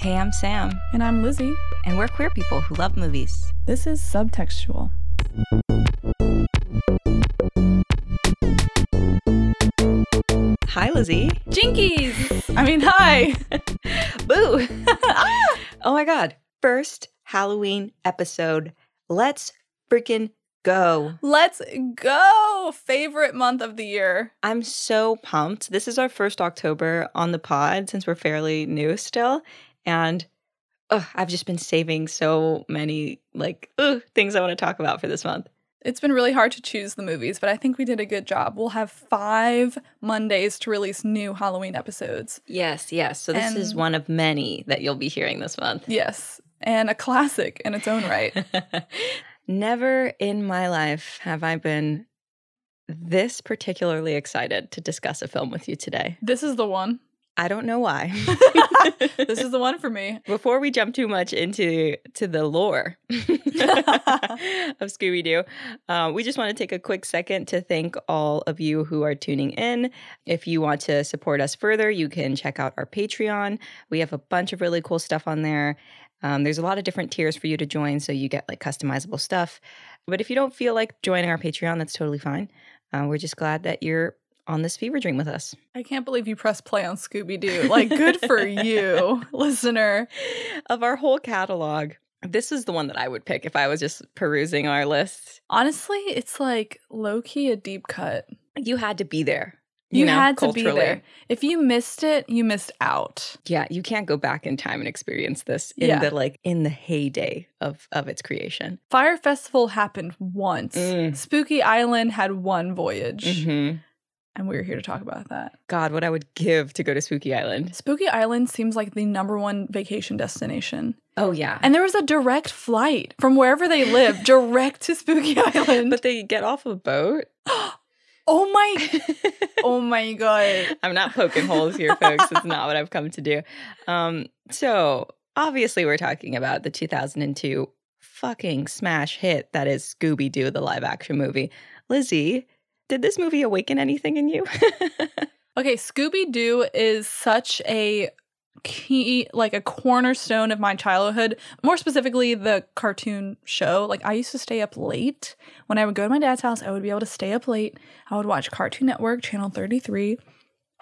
Hey, I'm Sam, And I'm Lizzie. and we're queer people who love movies. This is Subtextual. Hi, Lizzie. Jinkies! I mean, hi! Boo! Ah! oh my god. First Halloween episode. Let's freaking go. Let's go! Favorite month of the year. I'm so pumped. This is our first October on the pod since we're fairly new still. And ugh, I've just been saving so many like ugh, things I want to talk about for this month. It's been really hard to choose the movies, but I think we did a good job. We'll have five Mondays to release new Halloween episodes. Yes, yes. So this is one of many that you'll be hearing this month. Yes, and a classic in its own right. Never in my life have I been this particularly excited to discuss a film with you today. this is the one. I don't know why. this is the one for me. Before we jump too much into to the lore of Scooby Doo, uh, we just want to take a quick second to thank all of you who are tuning in. If you want to support us further, you can check out our Patreon. We have a bunch of really cool stuff on there. Um, there's a lot of different tiers for you to join, so you get like customizable stuff. But if you don't feel like joining our Patreon, that's totally fine. Uh, we're just glad that you're on this fever dream with us. I can't believe you pressed play on Scooby Doo. Like, good for you, listener. of our whole catalog, this is the one that I would pick if I was just perusing our list. Honestly, it's like low key a deep cut. You had to be there. You, know, had to be there. If you missed it, you missed out. Yeah, you can't go back in time and experience this in Yeah. the like in the heyday of of its creation. Fyre Festival happened once. Mm. Spooky Island had one voyage, hmm and we are here to talk about that. God, what I would give to go to Spooky Island. Spooky Island seems like the number one vacation destination. Oh yeah, And there was a direct flight from wherever they live direct to Spooky Island. but they get off a boat. oh my oh my god. I'm not poking holes here, folks. It's not what I've come to do. Um, so obviously, we're talking about the 2002 fucking smash hit that is Scooby Doo, the live action movie. Lizzie, did this movie awaken anything in you? Okay, Scooby Doo is such a key, like a cornerstone of my childhood. More specifically, the cartoon show. Like, I used to stay up late. When I would go to my dad's house, I would be able to stay up late. I would watch Cartoon Network, Channel 33.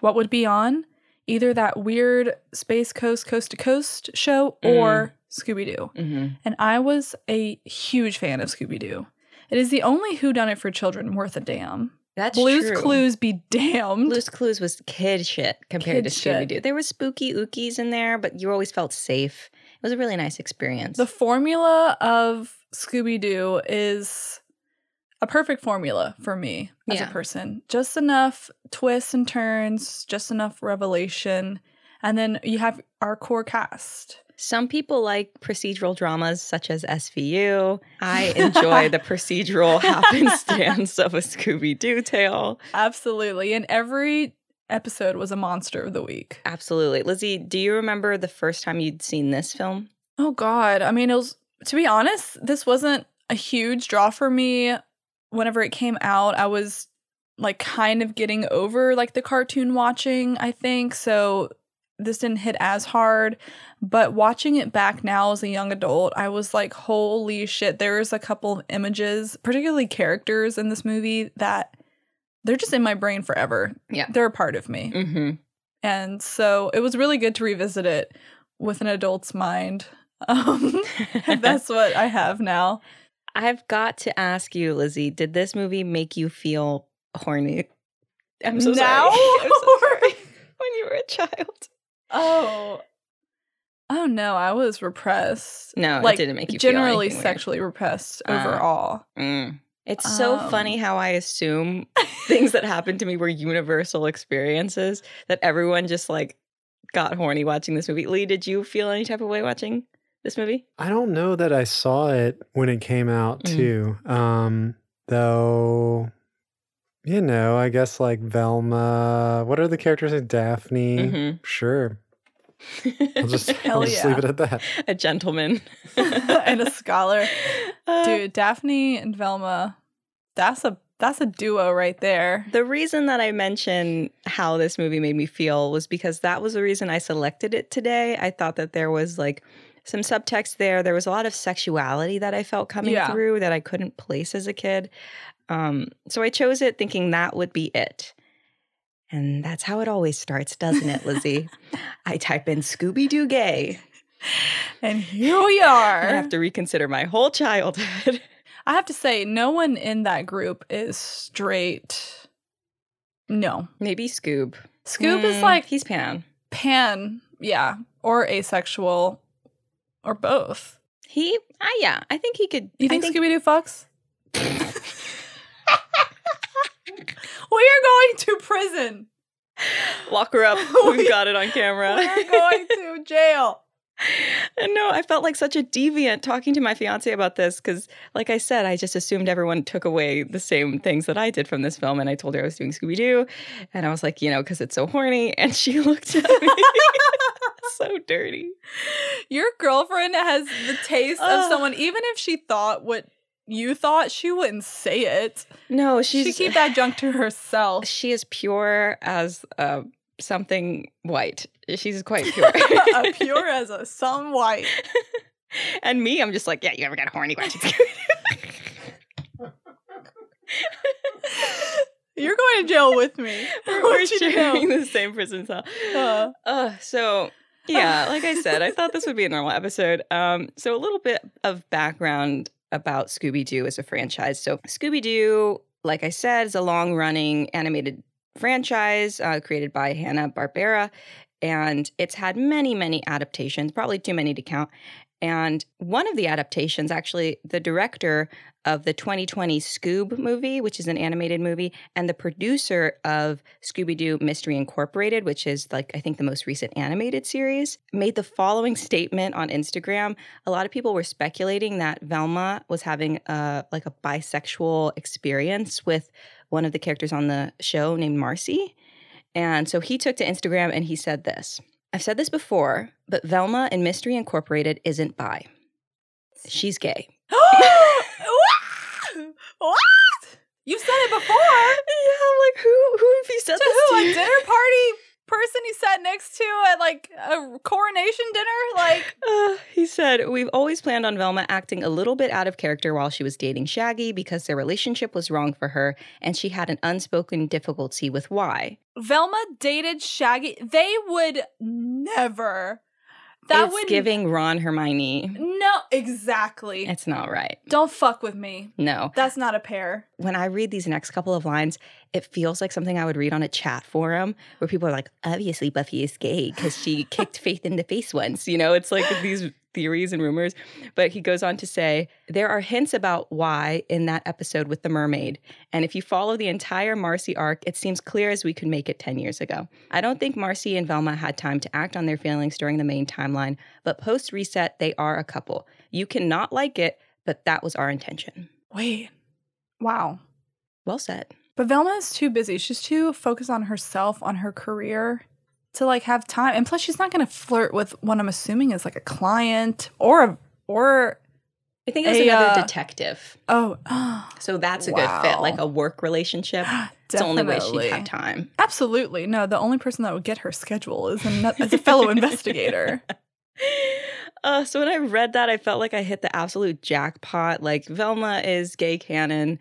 What would be on? Either that weird Space Ghost, Coast to Coast show or Scooby Doo. mm-hmm. And I was a huge fan of Scooby Doo. It is the only who done it for children worth a damn. That's Blue's true. Clues be damned. Blue's Clues was kid shit compared Kid to. Scooby Doo. There was spooky ookies in there, but you always felt safe. It was a really nice experience. The formula of Scooby Doo is a perfect formula for me as Yeah. a person. Just enough twists and turns, just enough revelation. And then you have our core cast. Some people like procedural dramas such as SVU. I enjoy the procedural happenstance of a Scooby Doo tale. Absolutely. And every episode was a monster of the week. Absolutely. Lizzie, do you remember the first time you'd seen this film? Oh, God. I mean, it was, to be honest, this wasn't a huge draw for me. Whenever it came out, I was like kind of getting over like the cartoon watching, I think. So this didn't hit as hard. But watching it back now as a young adult, I was like, holy shit. There's a couple of images, particularly characters in this movie that they're just in my brain forever. Yeah. They're a part of me. Mm-hmm. And so it was really good to revisit it with an adult's mind. Um, that's what I have now. I've got to ask you, Lizzie, did this movie make you feel horny? I'm so Now? sorry. I'm so sorry. when you were a child. Oh. Oh no, I was repressed. No, like it didn't make you feel generally anything weird. sexually repressed Uh, overall. Mm. It's so Um. funny how I assume things that happened to me were universal experiences that everyone just like got horny watching this movie. Lee, did you feel any type of way watching this movie? I don't know that I saw it when it came out Mm. too. Um though you know, I guess like Velma, what are the characters like Daphne? Mhm. Sure. I'll just, Hell I'll just yeah. leave it at that. a gentleman and a scholar. Uh, Dude, Daphne and Velma, that's a That's a duo right there. The reason that I mentioned how this movie made me feel was because that was the reason I selected it today. I thought that there was like some subtext there. There was a lot of sexuality that I felt coming Yeah. through that I couldn't place as a kid. Um, so I chose it thinking that would be it. And that's how it always starts, doesn't it, Lizzie? I type in Scooby Doo gay. And here we are. I have to reconsider my whole childhood. I have to say, no one in that group is straight. No. Maybe Scoob. Scoob is Mm, like he's pan. pan, yeah, or asexual, or both. He, uh, yeah, I think he could. You I think, Scooby Doo fucks? we are going to prison. Lock her up. We've got it on camera. We're going to jail. And no, I felt like such a deviant talking to my fiance about this because, like I said, I just assumed everyone took away the same things that I did from this film. And I told her I was doing Scooby Doo. And I was like, you know, because it's so horny. And she looked at me so dirty. Your girlfriend has the taste of someone, even if she thought what you thought, she wouldn't say it. No, She she's keep that junk to herself. she is pure as uh, something white. She's quite pure. Pure as a sun white. and me, I'm just like, yeah, you ever got horny watching You're going to jail with me. We're, you sharing know. the same prison cell. Uh, Uh, so yeah, like I said, I thought this would be a normal episode. Um, so a little bit of background about Scooby Doo as a franchise. So Scooby Doo, like I said, is a long running animated franchise uh, created by Hanna Barbera, and it's had many, many adaptations. Probably too many to count. And one of the adaptations, actually, the director of the 2020 Scoob movie, which is an animated movie, and the producer of Scooby Doo Mystery Incorporated, which is like, I think, the most recent animated series, made the following statement on Instagram. A lot of people were speculating that Velma was having a, like a bisexual experience with one of the characters on the show named Marcy. And so he took to Instagram and he said this I've said this before, but Velma in Mystery Incorporated isn't bi. She's gay. what? You've said it before. Yeah, I'm like, who who have you said To this who? to? A dinner party person he sat next to at like a coronation dinner? Like, Uh, he said, We've always planned on Velma acting a little bit out of character while she was dating Shaggy because their relationship was wrong for her and she had an unspoken difficulty with why. Velma dated Shaggy. They would never. That it's would giving Ron Hermione. No, exactly. It's not right. Don't fuck with me. No. That's not a pair. When I read these next couple of lines, it feels like something I would read on a chat forum where people are like, obviously Buffy is gay because she kicked Faith in the face once. You know, it's like these theories and rumors. But he goes on to say, there are hints about why in that episode with the mermaid. And if you follow the entire Marcy arc, it seems clear as we could make it 10 years ago. I don't think Marcy and Velma had time to act on their feelings during the main timeline, but post reset, they are a couple. You cannot like it, but that was our intention. Wait. Wow. Well said. But Velma is too busy. She's too focused on herself, on her career to like have time. And plus she's not going to flirt with what I'm assuming is like a client or a or I think it was A, another uh, detective. oh, So that's a good fit, like a work relationship. It's the only way she'd have time. Absolutely. No, the only person that would get her schedule is a, is a fellow investigator. Uh, so when I read that, I felt like I hit the absolute jackpot. Like Velma is gay canon.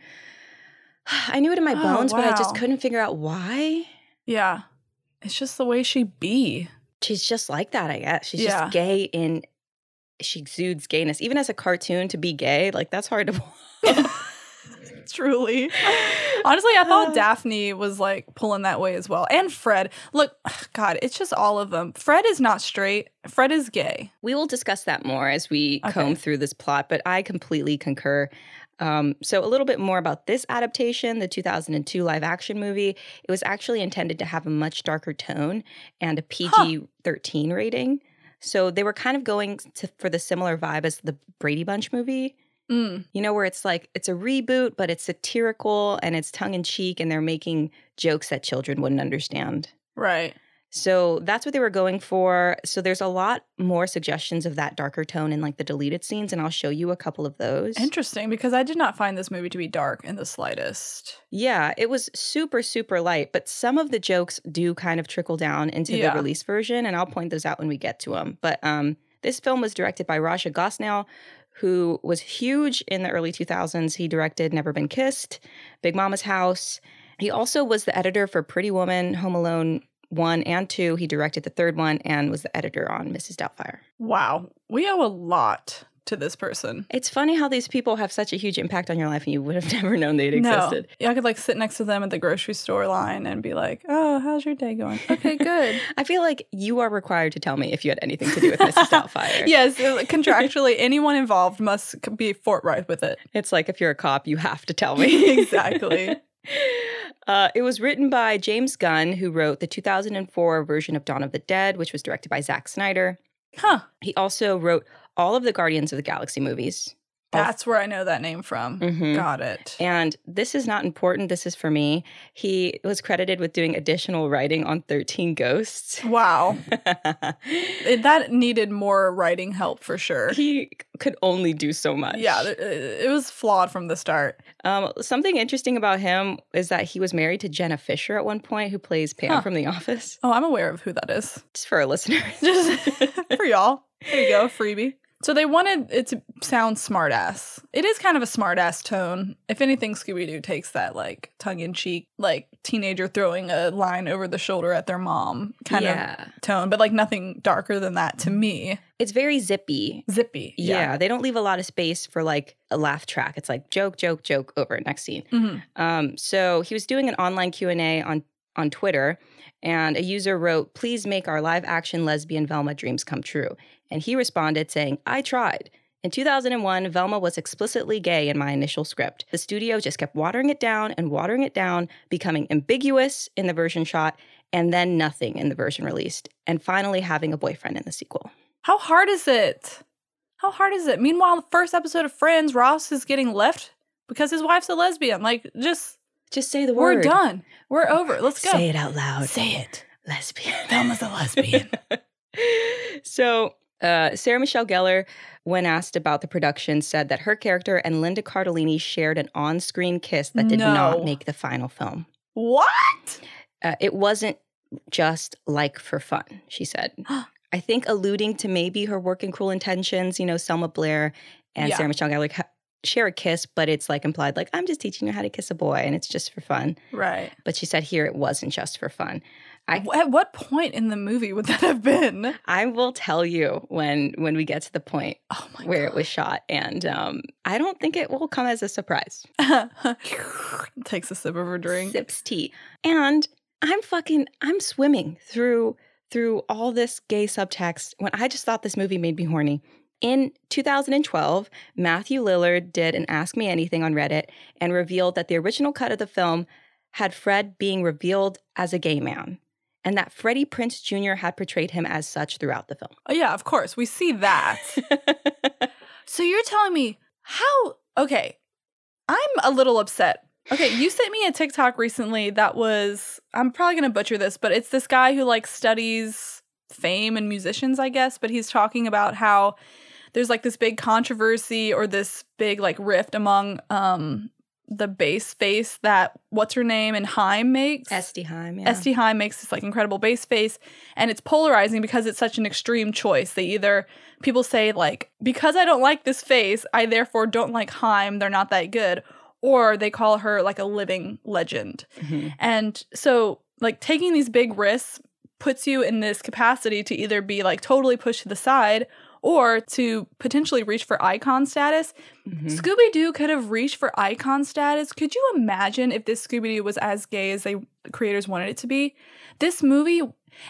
I knew it in my Oh, bones, but I just couldn't figure out why. Yeah. It's just the way she be. She's just like that, I guess. She's Yeah. just gay in she exudes gayness. Even as a cartoon to be gay, like that's hard to Truly. Honestly, I Uh. thought Daphne was like pulling that way as well. And Fred. Look, God, it's just all of them. Fred is not straight. Fred is gay. We will discuss that more as we Okay. comb through this plot, but I completely concur. Um, so, a little bit more about this adaptation, the 2002 live action movie. It was actually intended to have a much darker tone and a PG 13 rating. So, they were kind of going to, for the similar vibe as the Brady Bunch movie, Mm. you know, where it's like it's a reboot, but it's satirical and it's tongue in cheek, and they're making jokes that children wouldn't understand. Right. So that's what they were going for. So there's a lot more suggestions of that darker tone in like the deleted scenes, and I'll show you a couple of those. Interesting, because I did not find this movie to be dark in the slightest. Yeah, it was super, super light, but some of the jokes do kind of trickle down into Yeah. the release version, and I'll point those out when we get to them. But um, this film was directed by Raja Gosnell, who was huge in the early 2000s. He directed Never Been Kissed, Big Momma's House. He also was the editor for Pretty Woman, Home Alone 1 and 2. He directed the third one and was the editor on Mrs. Doubtfire. Wow, we owe a lot to this person. It's funny how these people have such a huge impact on your life and you would have never known they'd No, existed. yeah, I could like sit next to them at the grocery store line and be like, "Oh, how's your day going?" Okay, good. I feel like you are required to tell me if you had anything to do with Mrs. Doubtfire. yes, uh, contractually, anyone involved must be forthright with it. It's like if you're a cop, you have to tell me. Exactly. Uh, it was written by James Gunn, who wrote the 2004 version of Dawn of the Dead, which was directed by Zack Snyder. Huh. He also wrote all of the Guardians of the Galaxy movies. That's where I know that name from. Mhm. Got it. And this is not important. This is for me. He was credited with doing additional writing on 13 Ghosts. Wow. That needed more writing help for sure. he could only do so much. Yeah, uh, it was flawed from the start. Um, something interesting about him is that he was married to Jenna Fischer at one point, who plays Pam Huh. from The Office. Oh, I'm aware of who that is. Just for our listeners. Just for y'all. There you go, freebie. So they wanted it to sound smartass. It is kind of a smartass tone. If anything, Scooby Doo takes that like tongue in cheek, like teenager throwing a line over the shoulder at their mom kind yeah. of tone, but like nothing darker than that to me. It's very zippy. Zippy. Yeah. they don't leave a lot of space for like a laugh track. It's like joke, joke, joke over next scene. Mhm. Um, so he was doing an online Q and A on on Twitter, and a user wrote, "Please make our live action lesbian Velma dreams come true." And he responded saying, "I tried." In 2001, Velma was explicitly gay in my initial script. The studio just kept watering it down and watering it down, becoming ambiguous in the version shot, and then nothing in the version released, and finally having a boyfriend in the sequel. How hard is it? How hard is it? Meanwhile, the first episode of Friends, Ross is getting left because his wife's a lesbian. Like, just Just say the word. we're done. We're over. Let's go. Say it out loud. Say it. lesbian. Velma's a lesbian. so uh, Sarah Michelle Gellar, when asked about the production, said that her character and Linda Cardellini shared an on-screen kiss that did No. not make the final film. what? Uh, it wasn't just like for fun, she said. I think alluding to maybe her work in Cruel Intentions, you know, Selma Blair and Yeah. Sarah Michelle Gellar share a kiss, but it's like implied, like, I'm just teaching you how to kiss a boy and it's just for fun. Right. But she said here it wasn't just for fun. I- At what point in the movie would that have been? I will tell you when when we get to the point Oh where it was shot, and um, I don't think it will come as a surprise. Takes a sip of her drink. Sips tea, and I'm fucking I'm swimming through through all this gay subtext when I just thought this movie made me horny. In 2012, Matthew Lillard did an Ask Me Anything on Reddit and revealed that the original cut of the film had Fred being revealed as a gay man, and that Freddie Prinze Jr. had portrayed him as such throughout the film. Oh yeah, of course. We see that. so you're telling me how okay. I'm a little upset. Okay, you sent me a TikTok recently that was I'm probably going to butcher this, but it's this guy who like studies fame and musicians, I guess, but he's talking about how there's like this big controversy or this big like rift among um the bass face that what's her name and Haim makes. Este Haim, yeah. Este Haim makes this like incredible bass face and it's polarizing because it's such an extreme choice. They either people say like because I don't like this face, I therefore don't like Haim, they're not that good, or they call her like a living legend. Mhm. And so like taking these big risks puts you in this capacity to either be like totally pushed to the side or to potentially reach for icon status. Mhm. Scooby Doo could have reached for icon status. Could you imagine if this Scooby Doo was as gay as they the creators wanted it to be? This movie,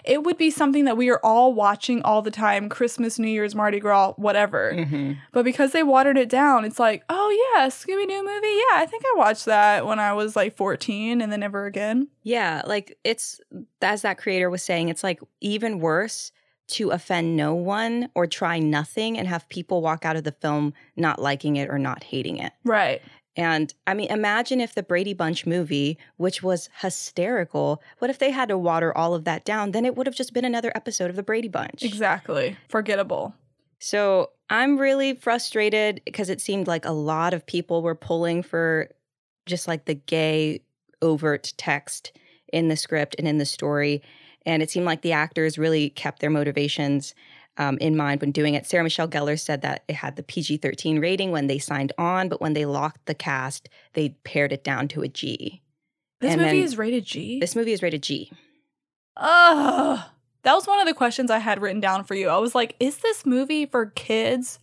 it would be something that we are all watching all the time Christmas, New Year's, Mardi Gras, whatever. Mhm. But because they watered it down, it's like, oh yeah, Scooby Doo movie. Yeah, I think I watched that when I was like 14 and then never again. Yeah, like it's as that creator was saying, it's like even worse to offend no one or try nothing and have people walk out of the film not liking it or not hating it. Right. And I mean, imagine if the Brady Bunch movie, which was hysterical, what if they had to water all of that down? Then it would have just been another episode of the Brady Bunch. Exactly. Forgettable. So I'm really frustrated because it seemed like a lot of people were pulling for just like the gay overt text in the script and in the story. And it seemed like the actors really kept their motivations um, in mind when doing it. Sarah Michelle Gellar said that it had the PG 13 rating when they signed on, but when they locked the cast, they pared it down to a G. This And movie is rated G. This movie is rated G. Ugh. That was one of the questions I had written down for you. I was like, is this movie for kids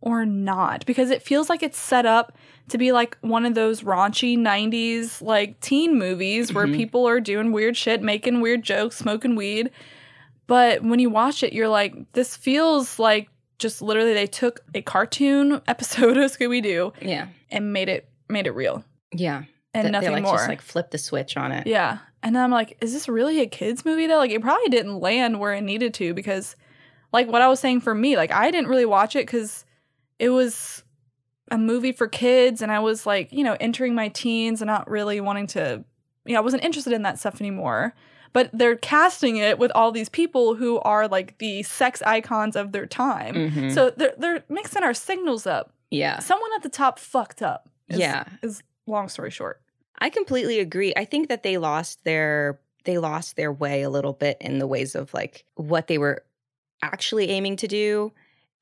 or not? Because it feels like it's set up to be like one of those raunchy 90s like teen movies where Mhm. people are doing weird shit, making weird jokes, smoking weed. But when you watch it, you're like, this feels like just literally they took a cartoon episode of Scooby Doo Yeah. and made it made it real Yeah. and Th- nothing they like more. just like flip the switch on it. Yeah. And then I'm like, is this really a kids movie though? Like it probably didn't land where it needed to because like what I was saying for me, like I didn't really watch it cuz it was a movie for kids and I was like, you know, entering my teens and not really wanting to you know, I wasn't interested in that stuff anymore. But they're casting it with all these people who are like the sex icons of their time. Mhm. So they're they're mixing our signals up. yeah. Someone at the top fucked up. is- Yeah. Is long story short. I completely agree. I think that they lost their they lost their way a little bit in the ways of like what they were actually aiming to do.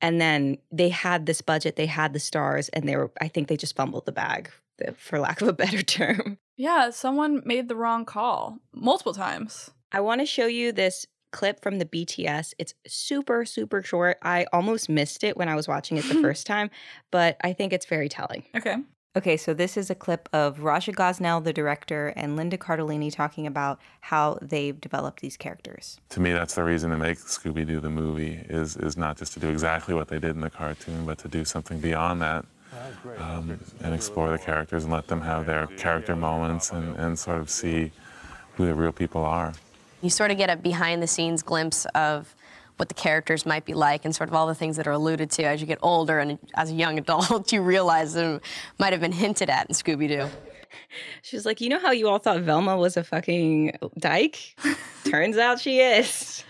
And then they had this budget, they had the stars, and they were I think they just fumbled the bag, for lack of a better term. Yeah, someone made the wrong call multiple times. I want to show you this clip from the BTS. It's super, super short. I almost missed it when I was watching it the first time, but I think it's very telling. Okay. Okay, so this is a clip of Raja Gosnell, the director, and Linda Cardellini talking about how they've developed these characters. To me, that's the reason to make Scooby Doo the movie is is not just to do exactly what they did in the cartoon, but to do something beyond that um, and explore the characters and let them have their character moments and, and sort of see who the real people are. You sort of get a behind the scenes glimpse of what the characters might be like and sort of all the things that are alluded to as you get older and as a young adult you realize them might have been hinted at in Scooby-Doo. She's like, you know how you all thought Velma was a fucking dyke? Turns out she is.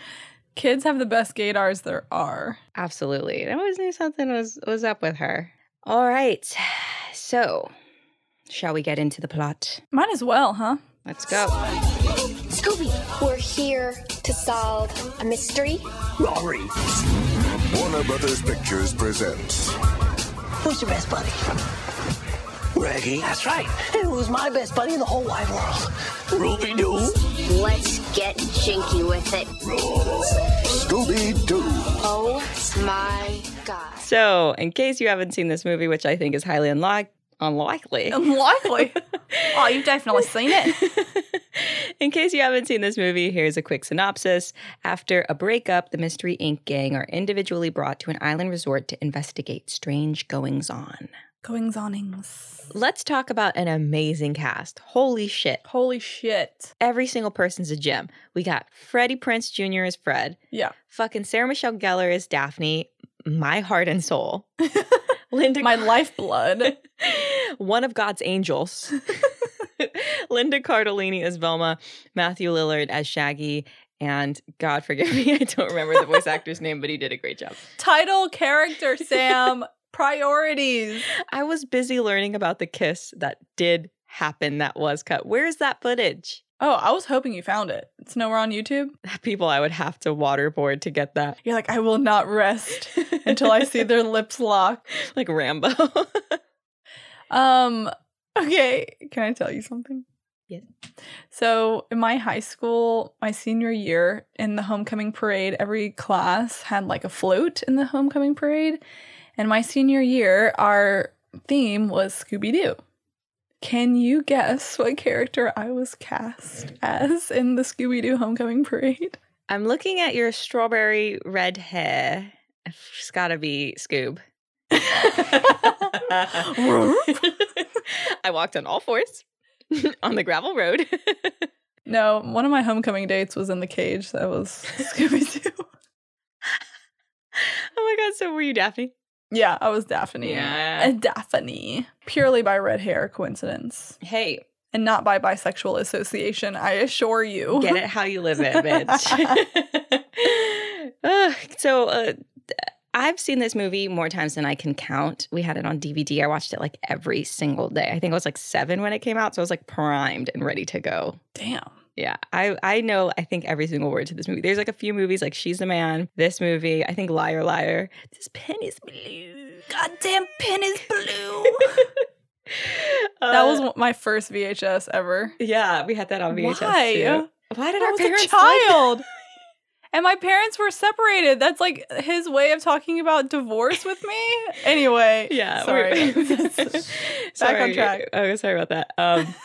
Kids have the best gaydars there are. Absolutely. I always knew something was was up with her. All right. So, shall we get into the plot? Might as well, huh? Let's go. Scooby, we're here to solve a mystery. Rory. Warner Brothers Pictures presents Who's your best buddy? Reggie. That's right. And who's my best buddy in the whole wide world? Ruby Doo. Let's get jinky with it. Scooby Doo. Oh my god. So, in case you haven't seen this movie, which I think is highly unlike unlikely. Unlikely. oh, you've definitely seen it. In case you haven't seen this movie, here's a quick synopsis. After a breakup, the Mystery Inc. gang are individually brought to an island resort to investigate strange goings on. Goings onings. Let's talk about an amazing cast. Holy shit. Holy shit. Every single person's a gem. We got Freddie Prinze Jr. as Fred, Yeah. fucking Sarah Michelle Gellar as Daphne, my heart and soul. Linda My lifeblood. one of God's angels. Linda Cardellini as Velma, Matthew Lillard as Shaggy, and God forgive me, I don't remember the voice actor's name, but he did a great job. Title, character, Sam, priorities. I was busy learning about the kiss that did happen that was cut. Where's that footage? Oh, I was hoping you found it. It's nowhere on YouTube. People I would have to waterboard to get that. You're like, I will not rest until I see their lips lock. like Rambo. Um, okay, can I tell you something? Yes. So, in my high school, my senior year in the homecoming parade, every class had like a float in the homecoming parade. And my senior year, our theme was Scooby Doo. Can you guess what character I was cast as in the Scooby Doo homecoming parade? I'm looking at your strawberry red hair. It's gotta be Scoob. I walked on all fours on the gravel road. No, one of my homecoming dates was in the cage. That was Scooby Doo. oh my god, so were you Daphne? Yeah, I was Daphne. Yeah. And Daphne. Purely by red hair coincidence. Hey, And not by bisexual association, I assure you. get it how you live it, bitch. Ugh, so uh, I've seen this movie more times than I can count. We had it on DVD. I watched it like every single day. I think I was like seven when it came out, so I was like primed and ready to go. Damn. Yeah, I I know. I think every single word to this movie. There's like a few movies like She's the Man. This movie, I think Liar Liar. This pen is blue. Goddamn pen is blue. Uh, that was my first VHS ever. yeah. We had that on VHS Why? too. Why did I was a child. and my parents were separated. That's like his way of talking about divorce with me. Anyway, Yeah, sorry. Back on track. Oh, sorry about that. Um,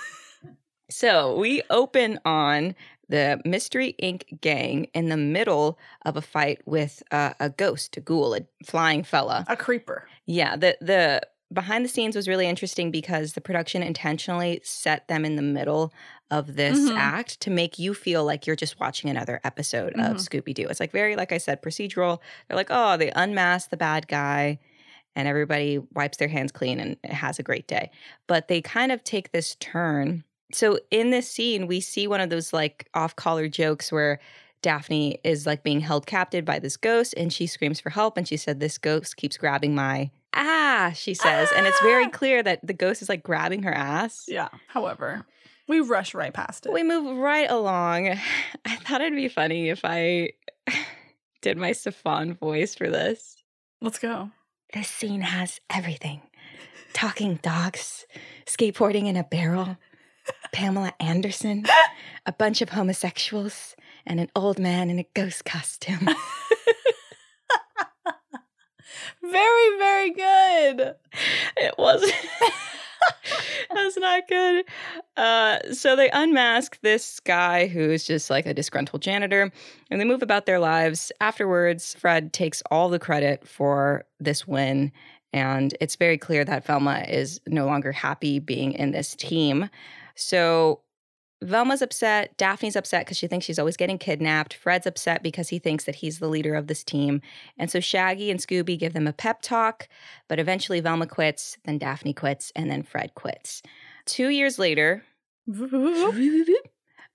so we open on the Mystery Inc. gang in the middle of a fight with uh, a ghost, a ghoul, a flying fella. A creeper. Yeah, the the behind the scenes was really interesting because the production intentionally set them in the middle of this Mhm. act to make you feel like you're just watching another episode of Mhm. Scooby Doo. It's like very, like I said, procedural. They're like, oh, they unmask the bad guy and everybody wipes their hands clean and has a great day. But they kind of take this turn. So in this scene, we see one of those like off collar jokes where Daphne is like being held captive by this ghost and she screams for help. And she said, This ghost keeps grabbing my ah, she says. And it's very Ah! clear that the ghost is like grabbing her ass. Yeah. However, we rush right past it. We move right along. I thought it'd be funny if I did my Stefon voice for this. Let's go. This scene has everything talking dogs, skateboarding in a barrel, Pamela Anderson, a bunch of homosexuals, and an old man in a ghost costume. Very, very good. it wasn't. that's not good uh so they unmask this guy who's just like a disgruntled janitor and they move about their lives afterwards fred takes all the credit for this win and it's very clear that velma is no longer happy being in this team so Velma's upset. Daphne's upset because she thinks she's always getting kidnapped. Fred's upset because he thinks that he's the leader of this team. And so Shaggy and Scooby give them a pep talk, but eventually Velma quits, then Daphne quits, and then Fred quits. Two years later,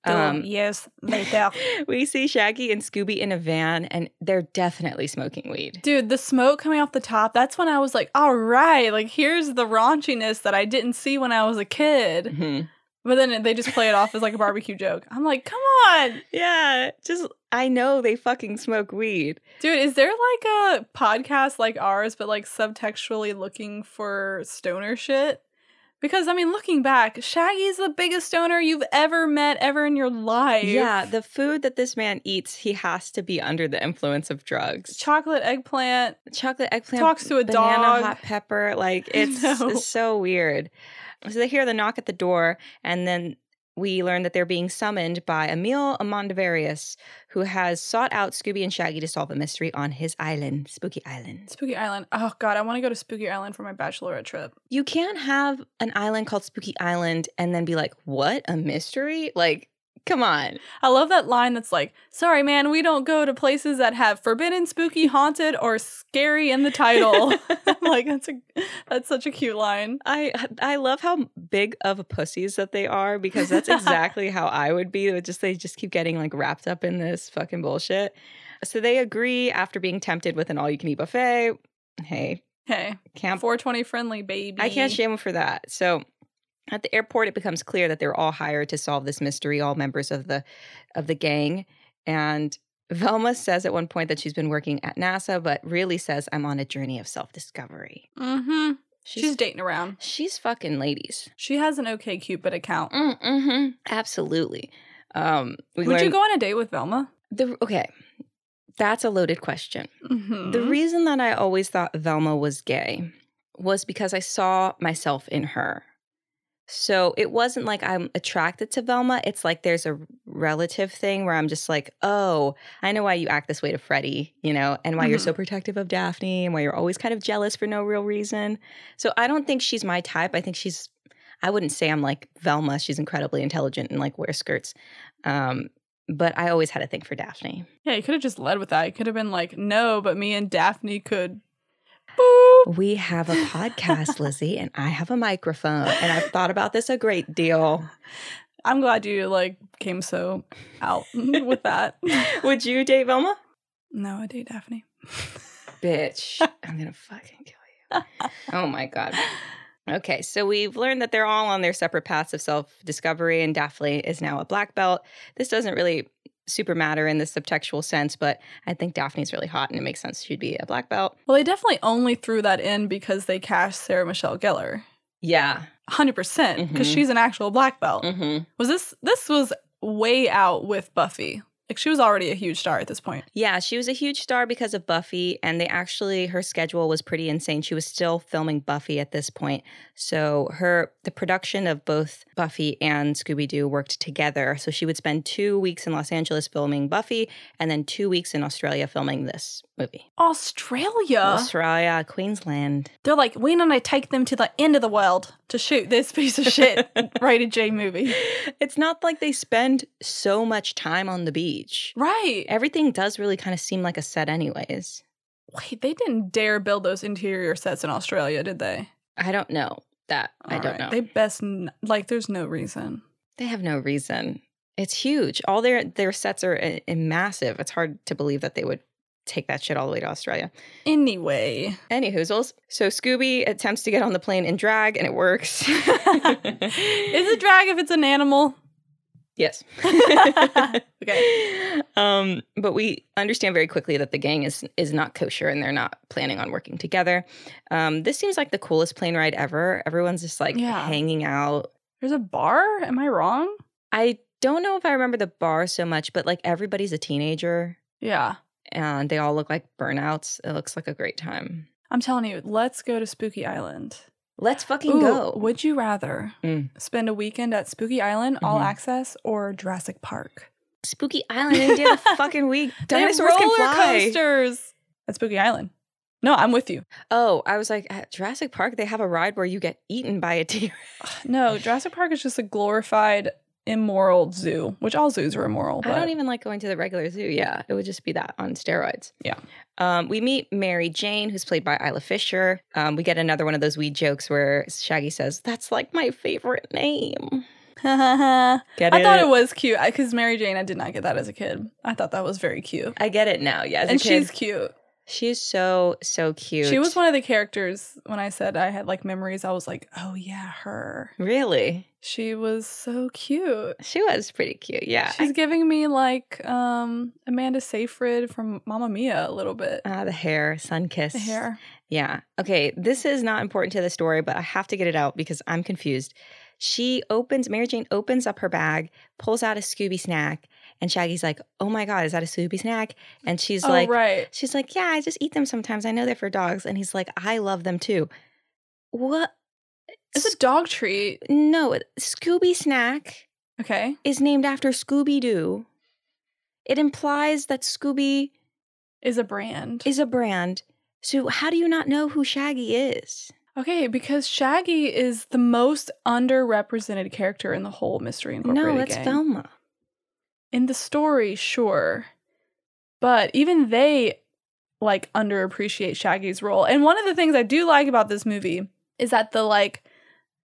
um, yes, later. we see Shaggy and Scooby in a van, and they're definitely smoking weed. Dude, the smoke coming off the top, that's when I was like, all right, like here's the raunchiness that I didn't see when I was a kid. Mhm. But then they just play it off as like a barbecue joke. I'm like, come on. Yeah, just I know they fucking smoke weed. Dude, is there like a podcast like ours, but like subtextually looking for stoner shit? Because I mean, looking back, Shaggy's the biggest stoner you've ever met ever in your life. Yeah, the food that this man eats, he has to be under the influence of drugs. chocolate eggplant. chocolate eggplant Talks to a banana dog. hot pepper like it's, it's so weird so they hear the knock at the door and then we learn that they're being summoned by Emile Mondavarius, who has sought out Scooby and Shaggy to solve a mystery on his island, Spooky Island. Spooky Island. Oh god, I want to go to Spooky Island for my bachelorette trip. You can't have an island called Spooky Island and then be like, what? A mystery? Like, come on. I love that line that's like, "Sorry, man, we don't go to places that have forbidden, spooky, haunted, or scary in the title." Like that's a that's such a cute line. I I love how big of a pussies that they are because that's exactly how I would be. It just they just keep getting like wrapped up in this fucking bullshit. So they agree after being tempted with an all-you-can-eat buffet. Hey, Hey, can't 420 friendly baby. I can't shame them for that. So at the airport, it becomes clear that they're all hired to solve this mystery, all members of the of the gang. And Velma says at one point that she's been working at NASA, but really says I'm on a journey of self-discovery. Mm-hmm. She's She's dating around. she's fucking ladies. She has an OkCupid account. Mm-hmm. Absolutely. Um, Would you go on a date with Velma? The, okay, that's a loaded question. Mm-hmm. The reason that I always thought Velma was gay was because I saw myself in her. So it wasn't like I'm attracted to Velma. It's like there's a relative thing where I'm just like, oh, I know why you act this way to Freddie, you know, and why you're so protective of Daphne and why you're always kind of jealous for no real reason. So I don't think she's my type. I think she's, I wouldn't say I'm like Velma. She's incredibly intelligent and like wears skirts. Um, but I always had a thing for Daphne. yeah, you could have just led with that. You could have been like, no, but me and Daphne could We have a podcast, Lizzie, and I have a microphone, and I've thought about this a great deal. I'm glad you like came so out with that. Would you date Velma? No, I date Daphne. Bitch, I'm gonna fucking kill you. Oh my god. Okay, so we've learned that they're all on their separate paths of self discovery, and Daphne is now a black belt. This doesn't really super matter in the subtextual sense, but I think Daphne's really hot, and it makes sense she'd be a black belt. Well, they definitely only threw that in because they cast Sarah Michelle Gellar. Yeah. 100% because Mhm. she's an actual black belt. Mm-hmm. Was this this was way out with Buffy? Like she was already a huge star at this point. Yeah, she was a huge star because of Buffy, and they actually her schedule was pretty insane. She was still filming Buffy at this point, so her the production of both Buffy and Scooby Doo worked together. So she would spend two weeks in Los Angeles filming Buffy, and then two weeks in Australia filming this movie. Australia. Australia, Queensland. They're like, when don't I take them to the end of the world to shoot this piece of shit rated J movie? It's not like they spend so much time on the beach. Right. Everything does really kind of seem like a set, anyways. Wait, they didn't dare build those interior sets in Australia, did they? I don't know that. I don't Alright, know. They best n- like. There's no reason. They have no reason. It's huge. All their their sets are uh, massive. It's hard to believe that they would take that shit all the way to Australia. Anyway, Any hoozles. So Scooby attempts to get on the plane in drag, and it works. is it drag if it's an animal? yes. Okay. Um, but we understand very quickly that the gang is is not kosher, and they're not planning on working together. Um, this seems like the coolest plane ride ever. Everyone's just like Yeah. hanging out. There's a bar. Am I wrong? I don't know if I remember the bar so much, but like everybody's a teenager. Yeah. And they all look like burnouts. It looks like a great time. I'm telling you, let's go to Spooky Island. Let's fucking Ooh, go. Would you rather Mm. spend a weekend at Spooky Island, all Mhm. access, or Jurassic Park? Spooky Island of the fucking week. Dinosaurs can roller fly. coasters at Spooky Island. No, I'm with you. Oh, I was like, at Jurassic Park, they have a ride where you get eaten by a T. No, Jurassic Park is just a glorified immoral zoo, which all zoos are immoral. I don't even like going to the regular zoo. Yeah, it would just be that on steroids. Yeah. Um, we meet Mary Jane, who's played by Isla Fisher. Um, we get another one of those weed jokes where Shaggy says, "That's like my favorite name." I Get it. I thought it was cute because Mary Jane, I did not get that as a kid. I thought that was very cute. I get it now. Yeah, and kid. she's cute. She's so so cute. She was one of the characters when I said I had like memories. I was like, oh yeah, her. really. She was so cute. She was pretty cute. Yeah, She's giving me like um Amanda Seyfried from Mamma Mia a little bit. Ah, the hair, sun kiss. The hair. Yeah. Okay. This is not important to the story, but I have to get it out because I'm confused. She opens, Mary Jane opens up her bag, pulls out a Scooby snack, and Shaggy's like, Oh my God, is that a Scooby snack? And she's oh like, right. She's like, Yeah, I just eat them sometimes. I know they're for dogs. And he's like, I love them too. What? It's a dog treat. No, Scooby snack Okay. is named after Scooby Doo. It implies that Scooby Is a brand. is a brand. So how do you not know who Shaggy is? Okay, because Shaggy is the most underrepresented character in the whole Mystery Incorporated No, it's gang. Velma. In the story, sure. But even they like underappreciate Shaggy's role. And one of the things I do like about this movie is that the like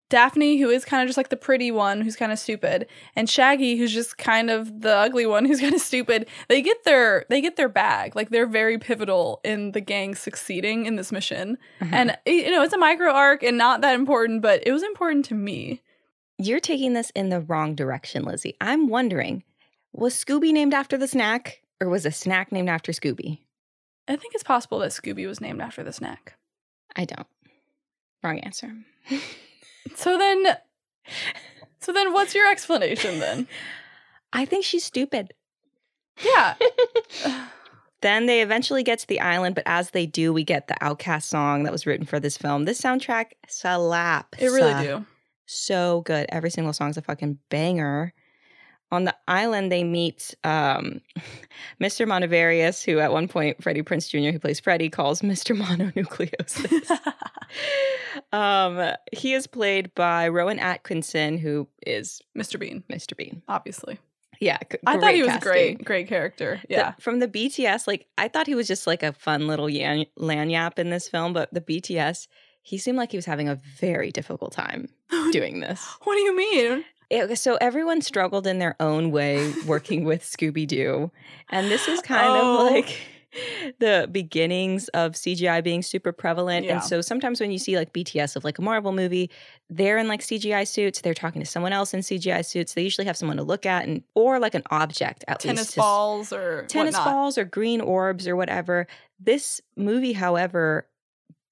Daphne, who is kind of just like the pretty one who's kind of stupid, and Shaggy, who's just kind of the ugly one who's kind of stupid, they get their they get their bag. Like they're very pivotal in the gang succeeding in this mission. And Uh-huh. you know, it's a micro arc and not that important, but it was important to me. You're taking this in the wrong direction, Lizzie. I'm wondering, was Scooby named after the snack, or was a snack named after Scooby? I think it's possible that Scooby was named after the snack. I don't. Wrong answer. So then So then what's your explanation then? I think she's stupid. Yeah. Then they eventually get to the island, but as they do, we get the OutKast song that was written for this film. This soundtrack slaps. It really uh, do. so good. Every single song's a fucking banger. On the island, they meet um, Mr. Mondavarius, who at one point Freddie Prinze Jr., who plays Freddie, calls Mr. Mononucleosis. um, he is played by Rowan Atkinson, who is Mr. Bean, Mr. Bean. obviously. Yeah, g- I thought he was casting. great, great character. The- Yeah. from the BTS, like I thought he was just like a fun little yan- lagniappe in this film, but the BTS, he seemed like he was having a very difficult time doing this. What do you mean? It- so everyone struggled in their own way working with Scooby Doo, and this is kind Oh. of like the beginnings of CGI being super prevalent. Yeah. And so sometimes when you see like BTS of like a Marvel movie, they're in like CGI suits. They're talking to someone else in CGI suits. They usually have someone to look at and or like an object at Tennis least. to s- balls or tennis whatnot. balls or green orbs or whatever. This movie, however,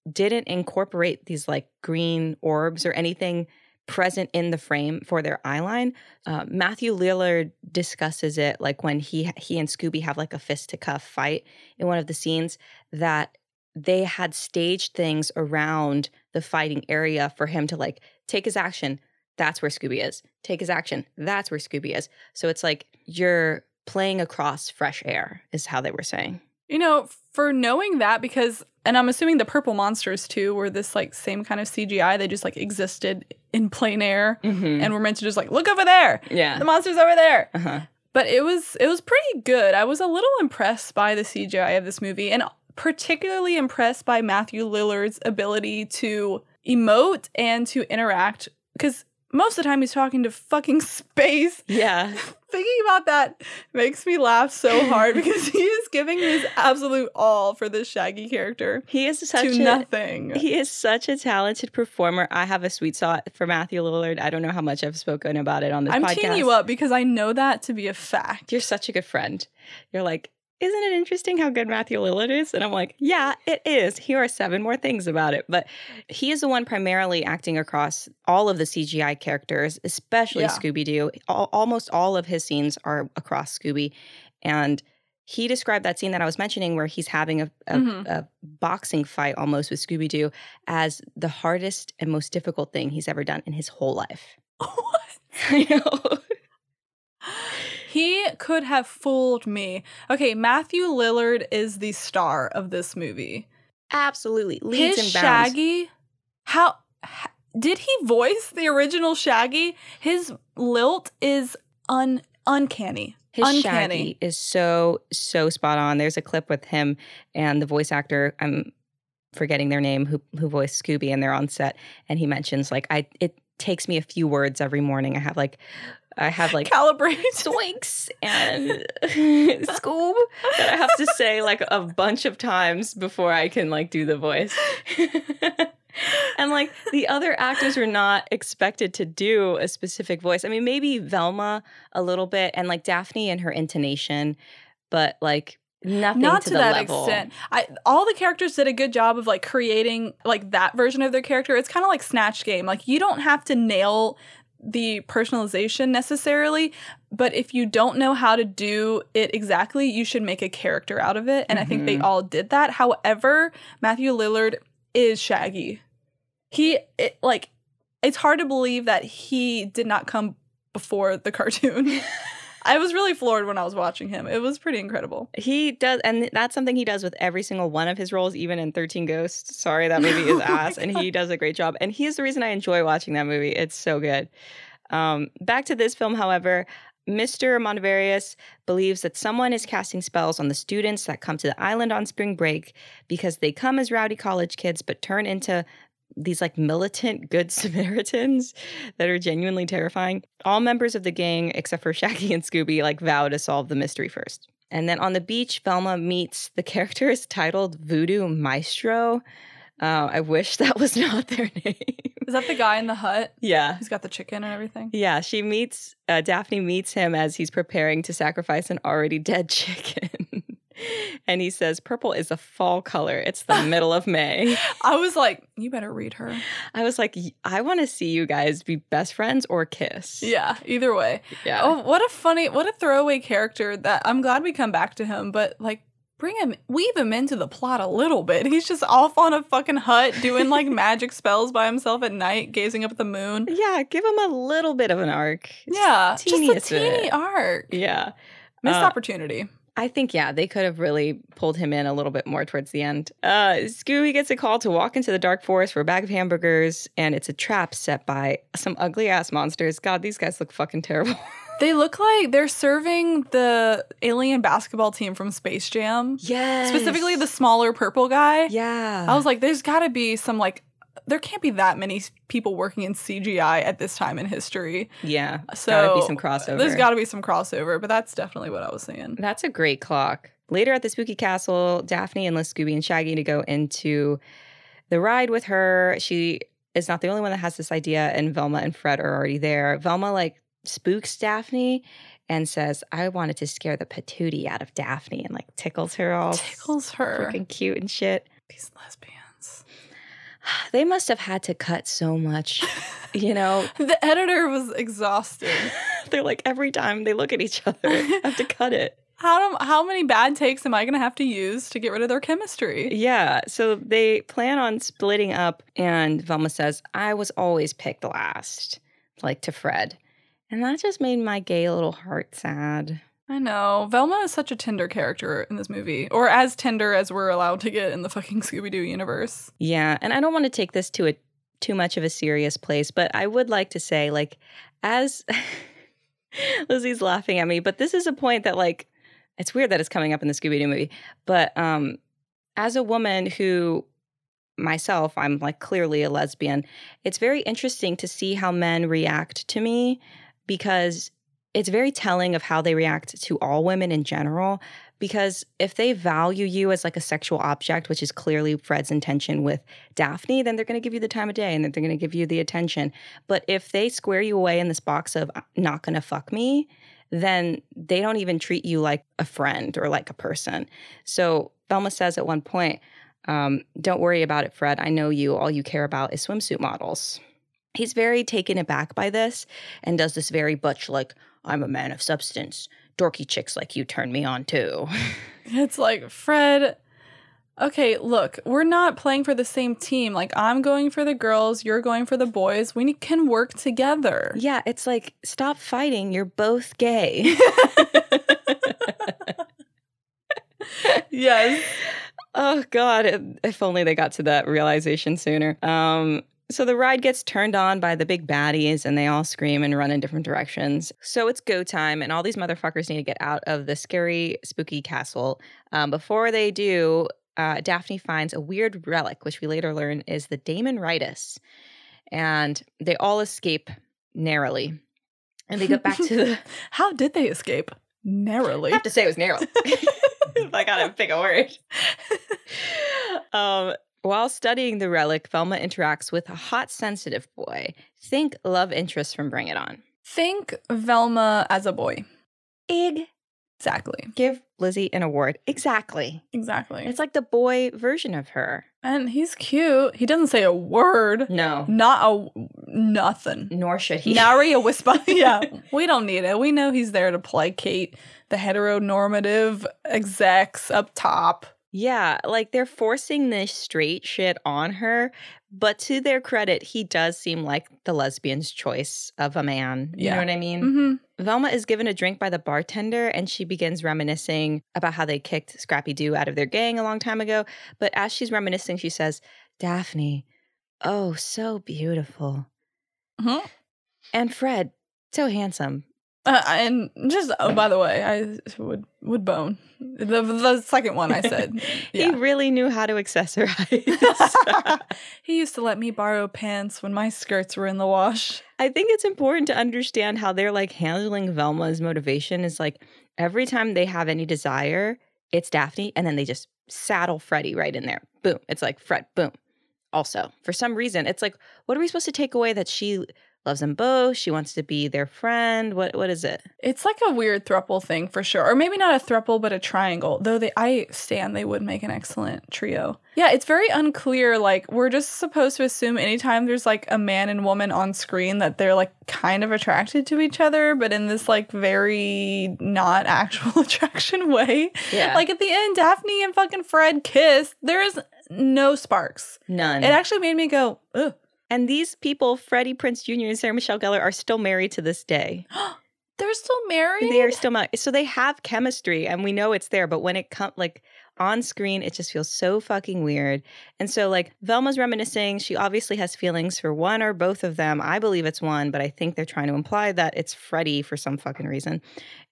didn't incorporate these like green orbs or anything present in the frame for their eyeline. Uh, Matthew Lillard discusses it like when he he and Scooby have like a fist to cuff fight in one of the scenes that they had staged things around the fighting area for him to like take his action. That's where Scooby is. Take his action. That's where Scooby is. So it's like you're playing across fresh air, is how they were saying. You know, for knowing that, because, and I'm assuming the purple monsters too were this like same kind of CGI. They just like existed in plain air Mm-hmm. and were meant to just like look over there. yeah. The monster's over there. Uh-huh. But it was it was pretty good. I was a little impressed by the CGI of this movie and particularly impressed by Matthew Lillard's ability to emote and to interact cuz most of the time he's talking to fucking space. Yeah. Thinking about that makes me laugh so hard because he is giving his absolute all for this Shaggy character He is such to a nothing. he is such a talented performer. I have a sweet spot for Matthew Lillard. I don't know how much I've spoken about it on this I'm podcast. teeing you up because I know that to be a fact. You're such a good friend. You're like, isn't it interesting how good Matthew Lillard is? And I'm like, yeah, it is. Here are seven more things about it. But he is the one primarily acting across all of the CGI characters, especially Yeah. Scooby Doo. Almost all of his scenes are across Scooby. And he described that scene that I was mentioning where he's having a, a, Mhm. a boxing fight almost with Scooby Doo as the hardest and most difficult thing he's ever done in his whole life. what? I know. He could have fooled me. Okay, Matthew Lillard is the star of this movie. Absolutely. Leads His. Shaggy, how, ha- did he voice the original Shaggy? His lilt is un uncanny. His uncanny. Shaggy is so so spot on. There's a clip with him and the voice actor. I'm forgetting their name who who voiced Scooby, and they're on set, and he mentions like I it takes me a few words every morning. I have like I have like Calibrate. Zoinks and Scoob that I have to say like a bunch of times before I can like do the voice. and like the other actors were not expected to do a specific voice. I mean, maybe Velma a little bit and like Daphne and her intonation, but like nothing Not to, to, the that level. extent. I all the characters did a good job of like creating like that version of their character. It's kind of like Snatch Game. Like you don't have to nail the personalization necessarily, but if you don't know how to do it exactly, you should make a character out of it. And I think they Mhm. all did that. However, Matthew Lillard is Shaggy. He it, like it's hard to believe that he did not come before the cartoon. I was really floored when I was watching him. It was pretty incredible. He does, and that's something he does with every single one of his roles, even in 13 Ghosts. Sorry, that movie is Oh ass, and he does a great job. And he is the reason I enjoy watching that movie. It's so good. Um, back to this film, however, Mr. Mondavarius believes that someone is casting spells on the students that come to the island on spring break because they come as rowdy college kids but turn into these like militant good Samaritans that are genuinely terrifying. All members of the gang, except for Shaggy and Scooby, like vow to solve the mystery first. And then on the beach, Velma meets the characters titled Voodoo Maestro. Uh, I wish that was not their name. Is that the guy in the hut? yeah. He's got the chicken and everything. Yeah, she meets, uh, Daphne meets him as he's preparing to sacrifice an already dead chicken. And he says, Purple is a fall color. It's the middle of May. I was like, you better read her. I was like, I want to see you guys be best friends or kiss. Yeah, either way. Yeah. Oh, what a funny, what a throwaway character that I'm glad we come back to him, but like, bring him, weave him into the plot a little bit. He's just off on a fucking hut doing like magic spells by himself at night, gazing up at the moon. Yeah, give him a little bit of an arc. Yeah, just a teeny bit. arc. Yeah. Missed Uh, opportunity. I think, yeah, they could have really pulled him in a little bit more towards the end. Uh, Scooby gets a call to walk into the dark forest for a bag of hamburgers, and it's a trap set by some ugly ass monsters. God, these guys look fucking terrible. They look like they're serving the alien basketball team from Space Jam. Yes. Specifically the smaller purple guy. Yeah. I was like, there's got to be some like, there can't be that many people working in CGI at this time in history. yeah. So gotta be some crossover. There's got to be some crossover, but that's definitely what I was saying. That's a great clock. Later at the spooky castle, Daphne enlists Scooby and Shaggy to go into the ride with her. She is not the only one that has this idea, and Velma and Fred are already there. Velma like spooks Daphne and says, I wanted to scare the patootie out of Daphne and like tickles her all Tickles her. freaking cute and shit. These lesbians. They must have had to cut so much, you know. The editor was exhausted. They're like every time they look at each other, I have to cut it. How do, how many bad takes am I going to have to use to get rid of their chemistry? Yeah. So they plan on splitting up, and Velma says, I was always picked last, like to Fred. And that just made my gay little heart sad. I know. Velma is such a tender character in this movie, or as tender as we're allowed to get in the fucking Scooby Doo universe. Yeah. And I don't want to take this to a too much of a serious place, but I would like to say, like, as Lizzie's laughing at me, but this is a point that, like, it's weird that it's coming up in the Scooby Doo movie. But um, as a woman who myself, I'm like clearly a lesbian, it's very interesting to see how men react to me because it's very telling of how they react to all women in general. Because if they value you as like a sexual object, which is clearly Fred's intention with Daphne, then they're going to give you the time of day and then they're going to give you the attention. But if they square you away in this box of not going to fuck me, then they don't even treat you like a friend or like a person. So Velma says at one point, um, Don't worry about it, Fred. I know you. All you care about is swimsuit models. He's very taken aback by this and does this very butch, like, I'm a man of substance. Dorky chicks like you turn me on too. It's like, Fred, okay, look, we're not playing for the same team. Like, I'm going for the girls, you're going for the boys. We can work together. yeah, it's like, stop fighting. You're both gay. Yes. Oh God! If- If only they got to that realization sooner. Um, so the ride gets turned on by the big baddies, and they all scream and run in different directions. So it's go time, and all these motherfuckers need to get out of the scary, spooky castle. Um, before they do, uh, Daphne finds a weird relic, which we later learn is the Daemon Ritus, and they all escape narrowly. And they get back to the. How did they escape? Narrowly. I have to say it was narrow. if I gotta pick a word. um, while studying the relic, Velma interacts with a hot, sensitive boy. Think love interest from Bring It On. Think Velma as a boy. Ig. Exactly. Give Lizzie an award. Exactly. Exactly. It's like the boy version of her. and he's cute. He doesn't say a word. No, Not a nothing. nor should he. Nary a whisper. yeah, we don't need it. We know he's there to placate the heteronormative execs up top. Yeah, like they're forcing this straight shit on her, but to their credit, he does seem like the lesbian's choice of a man. You know what I mean? Mm-hmm. Velma is given a drink by the bartender and she begins reminiscing about how they kicked Scrappy Doo out of their gang a long time ago. But as she's reminiscing, she says, Daphne, oh, so beautiful. Mhm. And Fred, so handsome. Uh, and just oh, by the way, I would would bone the the second one I said. He really knew how to accessorize. he used to let me borrow pants when my skirts were in the wash. I think it's important to understand how they're like handling Velma's motivation is like every time they have any desire, it's Daphne, and then they just saddle Freddie right in there. Boom. It's like Fred, boom. Also, for some reason, it's like, what are we supposed to take away that she loves them both? She wants to be their friend. What what is it? It's like a weird thruple thing for sure, or maybe not a thruple, but a triangle. Though they, I stand they would make an excellent trio. Yeah, it's very unclear. Like we're just supposed to assume anytime there's like a man and woman on screen that they're like kind of attracted to each other, but in this like very not actual attraction way. Yeah. Like at the end, Daphne and fucking Fred kiss. There is no sparks. None. It actually made me go, ugh. And these people, Freddie Prinze Jr. and Sarah Michelle Gellar, are still married to this day. They're still married. They are still married. So they have chemistry and we know it's there, but when it comes like on screen, it just feels so fucking weird. And so like Velma's reminiscing, she obviously has feelings for one or both of them. I believe it's one, but I think they're trying to imply that it's Freddie for some fucking reason.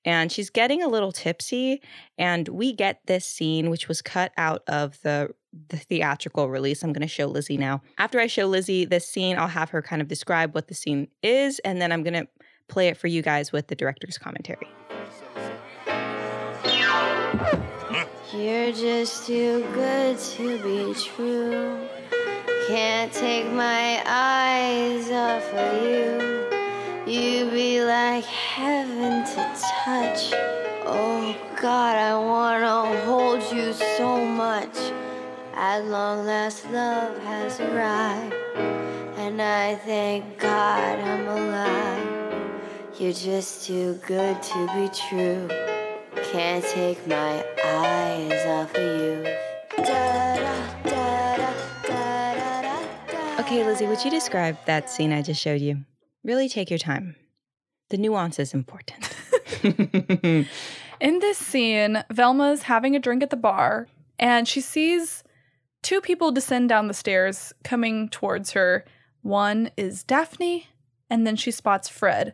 And she's getting a little tipsy, and we get this scene, which was cut out of the the theatrical release. I'm going to show Lizzie now. After I show Lizzie this scene, I'll have her kind of describe what the scene is, and then I'm going to play it for you guys with the director's commentary. You're just too good to be true. Can't take my eyes off of you. You'd be like heaven to touch. Oh God, I wanna hold you so much. At long last, love has arrived, and I thank God I'm alive. You're just too good to be true. Can't take my eyes off of you. Okay, Lizzie, would you describe that scene I just showed you? Really take your time. The nuance is important. In this scene, Velma's having a drink at the bar and she sees two people descend down the stairs coming towards her. One is Daphne, and then she spots Fred.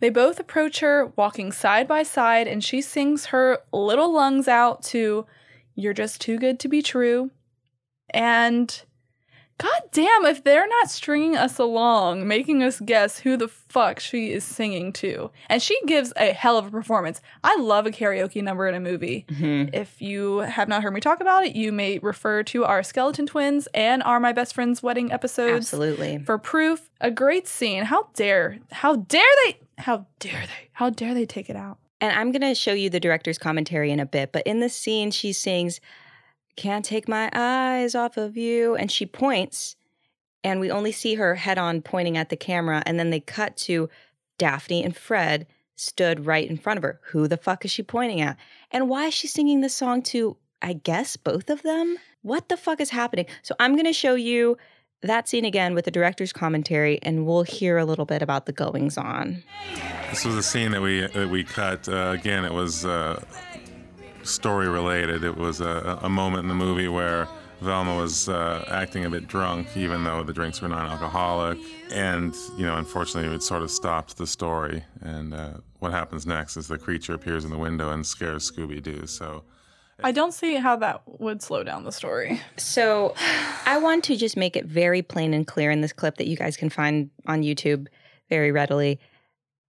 They both approach her, walking side by side, and she sings her little lungs out to You're Just Too Good to Be True. And god damn, if they're not stringing us along, making us guess who the fuck she is singing to. And she gives a hell of a performance. I love a karaoke number in a movie. Mm-hmm. If you have not heard me talk about it, you may refer to our Skeleton Twins and our My Best Friend's Wedding episodes Absolutely. for proof. A great scene. How dare, how dare they, how dare they, how dare they take it out? And I'm going to show you the director's commentary in a bit, but in this scene, she sings, Can't take my eyes off of you. And she points, and we only see her head on pointing at the camera. And then they cut to Daphne and Fred stood right in front of her. Who the fuck is she pointing at? And why is she singing this song to, I guess, both of them? What the fuck is happening? So I'm going to show you that scene again with the director's commentary, and we'll hear a little bit about the goings on. This was a scene that we that we cut. Uh, again, it was uh, story related. It was a, a moment in the movie where Velma was uh, acting a bit drunk, even though the drinks were non-alcoholic, and you know, unfortunately, it sort of stopped the story. And uh, what happens next is the creature appears in the window and scares Scooby Doo. So. I don't see how that would slow down the story. So I want to just make it very plain and clear in this clip that you guys can find on YouTube very readily.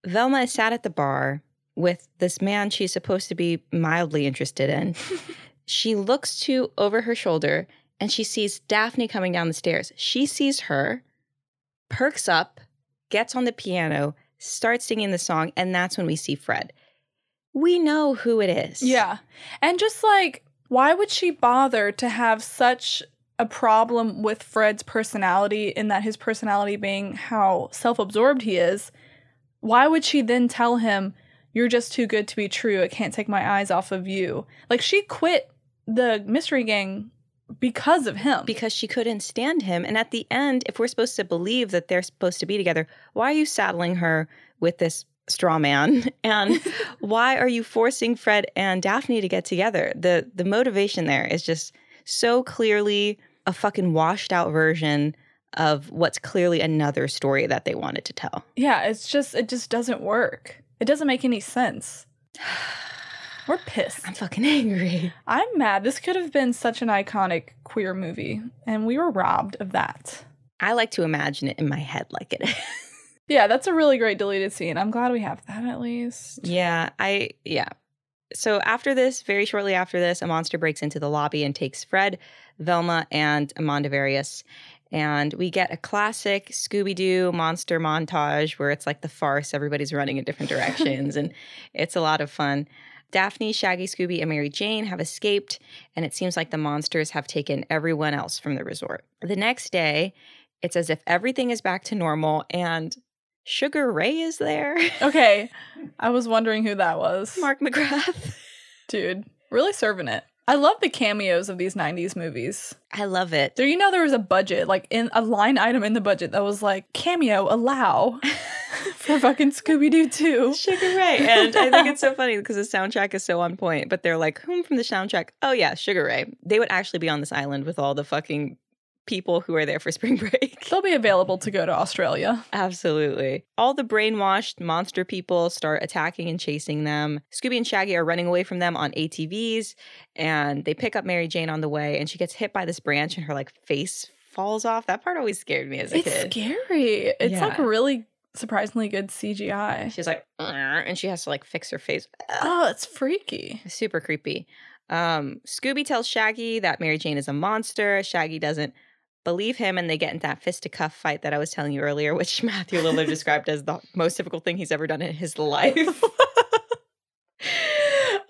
Velma is sat at the bar with this man she's supposed to be mildly interested in. she looks to over her shoulder and she sees Daphne coming down the stairs. She sees her, perks up, gets on the piano, starts singing the song, and that's when we see Fred. We know who it is. Yeah. And just like, why would she bother to have such a problem with Fred's personality, in that his personality being how self absorbed he is? Why would she then tell him, You're just too good to be true. I can't take my eyes off of you? Like, she quit the mystery gang because of him. because she couldn't stand him. And at the end, if we're supposed to believe that they're supposed to be together, why are you saddling her with this straw man? And why are you forcing Fred and Daphne to get together? The the motivation there is just so clearly a fucking washed out version of what's clearly another story that they wanted to tell. yeah, it's just, it just doesn't work. It doesn't make any sense. We're pissed. I'm fucking angry. I'm mad. This could have been such an iconic queer movie, and we were robbed of that. I like to imagine it in my head like it is. Yeah, that's a really great deleted scene. I'm glad we have that at least. Yeah, I yeah. So after this, very shortly after this, a monster breaks into the lobby and takes Fred, Velma, and Amandavarius. And we get a classic Scooby Doo monster montage where it's like the farce, everybody's running in different directions, and it's a lot of fun. Daphne, Shaggy, Scooby, and Mary Jane have escaped, and it seems like the monsters have taken everyone else from the resort. The next day, it's as if everything is back to normal, and Sugar Ray is there. Okay, I was wondering who that was. Mark McGrath. Dude, really serving it. I love the cameos of these 90s movies. I love it. There, you know, there was a budget, like in a line item in the budget that was like cameo allow for fucking Scooby Doo 2. Sugar Ray. And I think it's so funny because the soundtrack is so on point. But they're like, whom from the soundtrack? Oh, yeah, Sugar Ray. They would actually be on this island with all the fucking people who are there for spring break. They'll be available to go to Australia. Absolutely. All the brainwashed monster people start attacking and chasing them. Scooby and Shaggy are running away from them on ATVs and they pick up Mary Jane on the way and she gets hit by this branch and her like face falls off. That part always scared me as a It's kid. scary. It's like really surprisingly good CGI. She's like, and she has to like fix her face. Oh, it's freaky. Super creepy. Um, Scooby tells Shaggy that Mary Jane is a monster. Shaggy doesn't believe him, and they get into that fisticuff fight that I was telling you earlier, which Matthew Lillard described as the most difficult thing he's ever done in his life.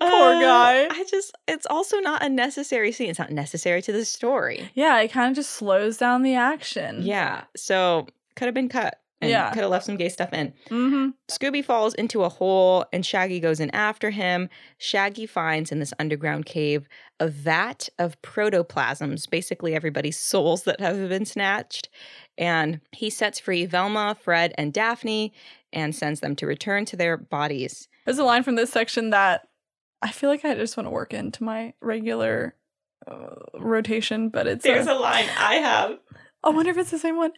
Poor Uh, guy. I just, it's also not a necessary scene. It's not necessary to the story. Yeah, it kind of just slows down the action. Yeah. So could have been cut. And Yeah. Could have left some gay stuff in. Mm-hmm. Scooby falls into a hole and Shaggy goes in after him. Shaggy finds in this underground cave a vat of protoplasms, basically everybody's souls that have been snatched. And he sets free Velma, Fred, and Daphne and sends them to return to their bodies. There's a line from this section that I feel like I just want to work into my regular uh, rotation, but it's There's a, a line I have. I wonder if it's the same one.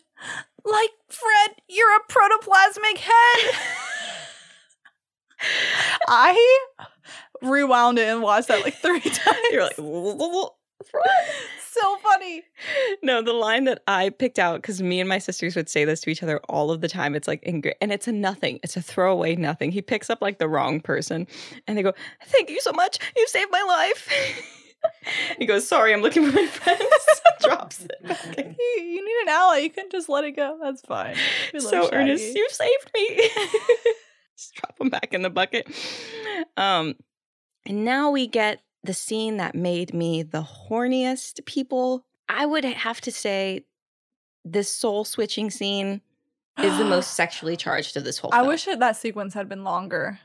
Like Fred, you're a protoplasmic head. I rewound it and watched that like three times. You're like, so funny. no, the line that I picked out because me and my sisters would say this to each other all of the time. It's like, ingra- and it's a nothing. It's a throwaway nothing. He picks up like the wrong person, and they go, "Thank you so much. You saved my life." he goes, "Sorry, I'm looking for my friends." Drops it. Okay. You, you need an ally. You couldn't just let it go. That's fine. So Ernest, you saved me. Just drop him back in the bucket. Um, and now we get the scene that made me the horniest people. I would have to say this soul switching scene is the most sexually charged of this whole I wish that, that sequence had been longer.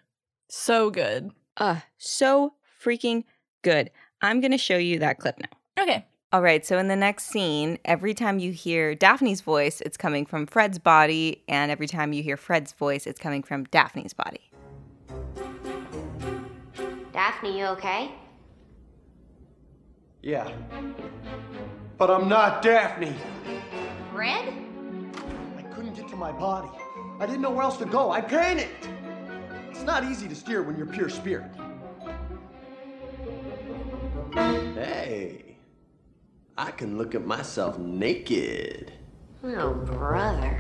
So good. uh so freaking good. I'm going to show you that clip now. Okay. All right, so in the next scene, every time you hear Daphne's voice, it's coming from Fred's body, and every time you hear Fred's voice, it's coming from Daphne's body. Daphne, you okay? Yeah. But I'm not Daphne. Fred? I couldn't get to my body. I didn't know where else to go. I panicked. It's not easy to steer when you're pure spirit. Hey, I can look at myself naked. Oh, brother.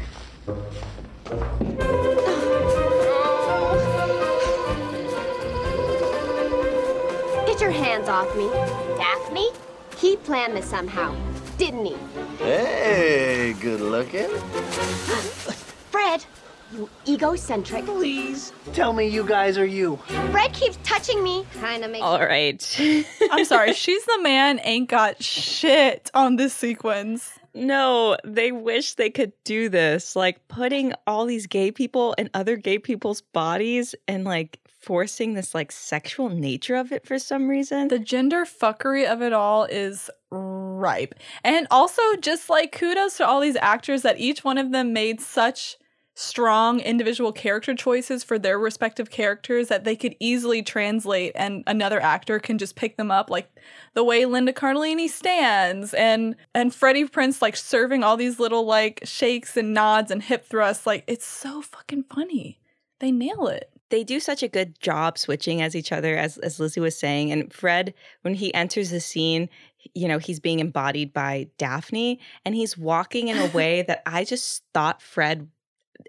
Get your hands off me. Daphne? He planned this somehow, didn't he? Hey, good looking. Fred, you egocentric. Please tell me you guys are you. Fred keeps touching me. Kinda makes All right. I'm sorry. She's the man ain't got shit on this sequence. No, they wish they could do this. Like putting all these gay people in other gay people's bodies and like forcing this like sexual nature of it for some reason. The gender fuckery of it all is ripe. And also, just like kudos to all these actors that each one of them made such strong individual character choices for their respective characters that they could easily translate and another actor can just pick them up like the way Linda Cardellini stands and and Freddie Prinze like serving all these little like shakes and nods and hip thrusts like it's so fucking funny. They nail it. they do such a good job switching as each other as as Lizzie was saying and Fred when he enters the scene you know he's being embodied by Daphne and he's walking in a way that I just thought Fred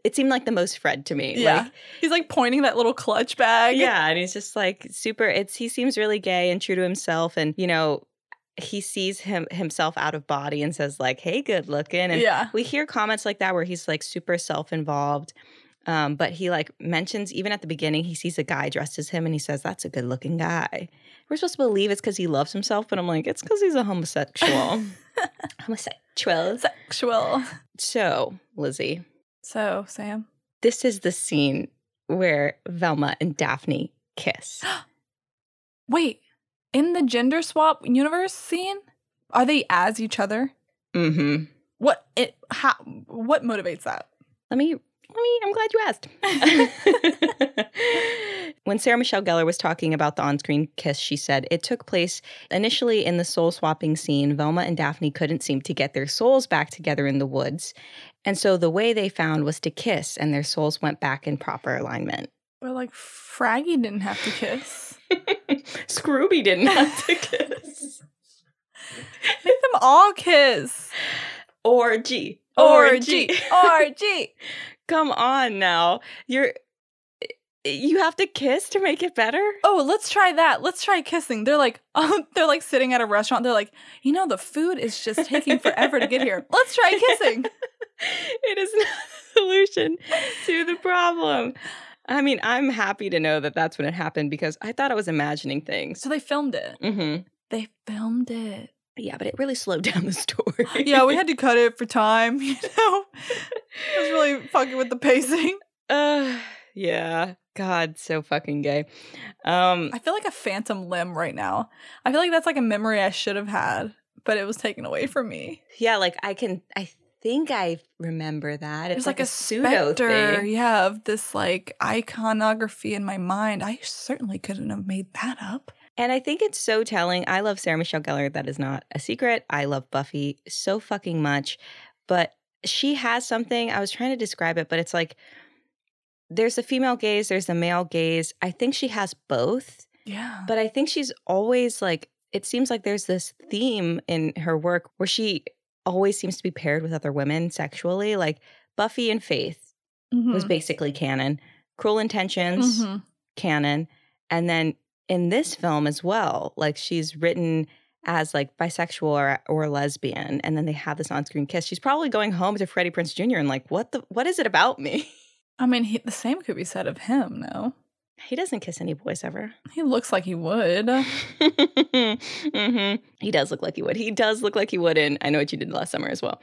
it seemed like the most Fred to me Yeah. like He's like pointing that little clutch bag. yeah and he's just like super it's he seems really gay and true to himself and you know he sees him himself out of body and says like hey good looking and Yeah. we hear comments like that where he's like super self-involved um, but he like mentions even at the beginning he sees a guy dressed as him and he says that's a good looking guy we're supposed to believe it's because he loves himself but i'm like it's because he's a homosexual homosexual Sexual. so lizzie So, Sam. this is the scene where velma and daphne kiss Wait, in the gender swap universe scene, are they as each other? Mm-hmm. What it how what motivates that? Let me I'm glad you asked. when Sarah Michelle Gellar was talking about the on-screen kiss, she said it took place initially in the soul swapping scene. Velma and Daphne couldn't seem to get their souls back together in the woods. And so the way they found was to kiss and their souls went back in proper alignment. But like Fraggy didn't have to kiss. Scrooby didn't have to kiss. Make them all kiss. Orgy. Orgy. Orgy. Come on now. You're you have to kiss to make it better? Oh, let's try that. Let's try kissing. They're like, um, they're like sitting at a restaurant. They're like, you know, the food is just taking forever to get here. Let's try kissing. it is not a solution to the problem. I mean, I'm happy to know that that's when it happened because I thought I was imagining things. So they filmed it. Mm-hmm. They filmed it. Yeah, but it really slowed down the story. yeah, we had to cut it for time. You know, it was really fucking with the pacing. Uh, yeah. God, so fucking gay. Um, I feel like a phantom limb right now. I feel like that's like a memory I should have had, but it was taken away from me. Yeah, like I can. I think I remember that. It's It's like, like, a, pseudo specter, thing. yeah, of this like iconography in my mind. I certainly couldn't have made that up. And I think it's so telling. I love Sarah Michelle Gellar. That is not a secret. I love Buffy so fucking much. But she has something. I was trying to describe it, but it's like there's a female gaze, there's a male gaze. I think she has both. Yeah. But I think she's always like, it seems like there's this theme in her work where she always seems to be paired with other women sexually. Like Buffy and Faith was Mhm. basically canon, Cruel Intentions, Mhm. canon. And then in this film as well, like she's written as like bisexual or, or lesbian, and then they have this on-screen kiss. She's probably going home to Freddie Prinze Jr. and like, what the what is it about me? I mean, he, the same could be said of him, no? He doesn't kiss any boys ever. He looks like he would. hmm He does look like he would. He does look like he would in I Know What You Did Last Summer as well.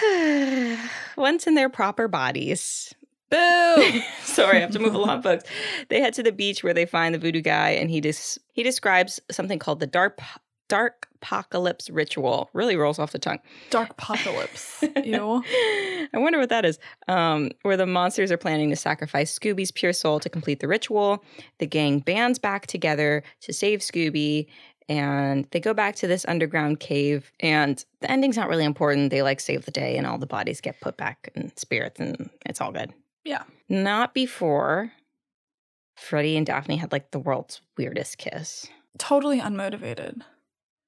Once in their proper bodies. Boo! Sorry, I have to move along, folks. They head to the beach where they find the voodoo guy, and he dis- he describes something called the dark dark apocalypse ritual. Really rolls off the tongue. Dark apocalypse. Ew. I wonder what that is. Um, where the monsters are planning to sacrifice Scooby's pure soul to complete the ritual. The gang bands back together to save Scooby, and they go back to this underground cave. And the ending's not really important. They like save the day, and all the bodies get put back in spirits, and it's all good. Yeah. Not before Freddie and Daphne had like the world's weirdest kiss. Totally unmotivated.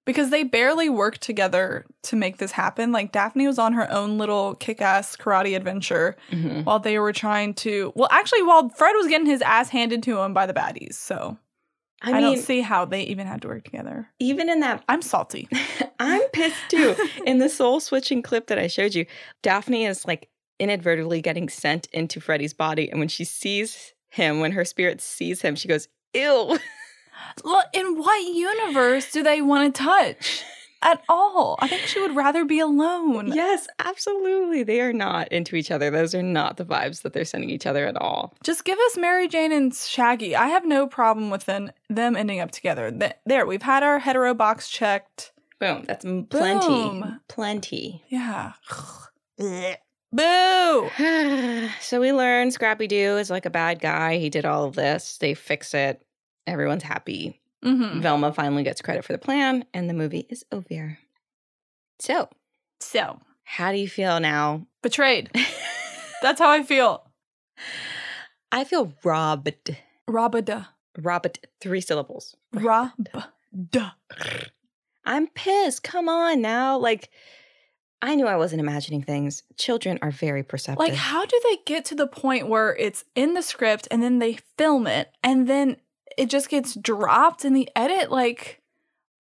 Because they barely worked together to make this happen. Like Daphne was on her own little kick-ass karate adventure Mhm. while they were trying to well, actually while Fred was getting his ass handed to him by the baddies. So I I, mean, don't see how they even had to work together. even in that I'm salty. I'm pissed too. In the soul switching clip that I showed you, Daphne is like inadvertently getting sent into Freddy's body. And when she sees him, when her spirit sees him, she goes, Ew. Look, in what universe do they want to touch at all? I think she would rather be alone. yes, absolutely. They are not into each other. Those are not the vibes that they're sending each other at all. Just give us Mary Jane and Shaggy. I have no problem with them, them ending up together. There, we've had our hetero box checked. Boom. That's m- plenty. Boom. Plenty. Yeah. Boo! so we learn Scrappy Doo is like a bad guy. He did all of this. They fix it. Everyone's happy. hmm Velma finally gets credit for the plan, and the movie is over. So, So, how do you feel now? betrayed. That's how I feel. I feel robbed. Robada. Robbed. Three syllables. Rob. Duh. I'm pissed. Come on now. Like, I knew I wasn't imagining things. Children are very perceptive. Like, how do they get to the point where it's in the script and then they film it and then it just gets dropped in the edit? Like,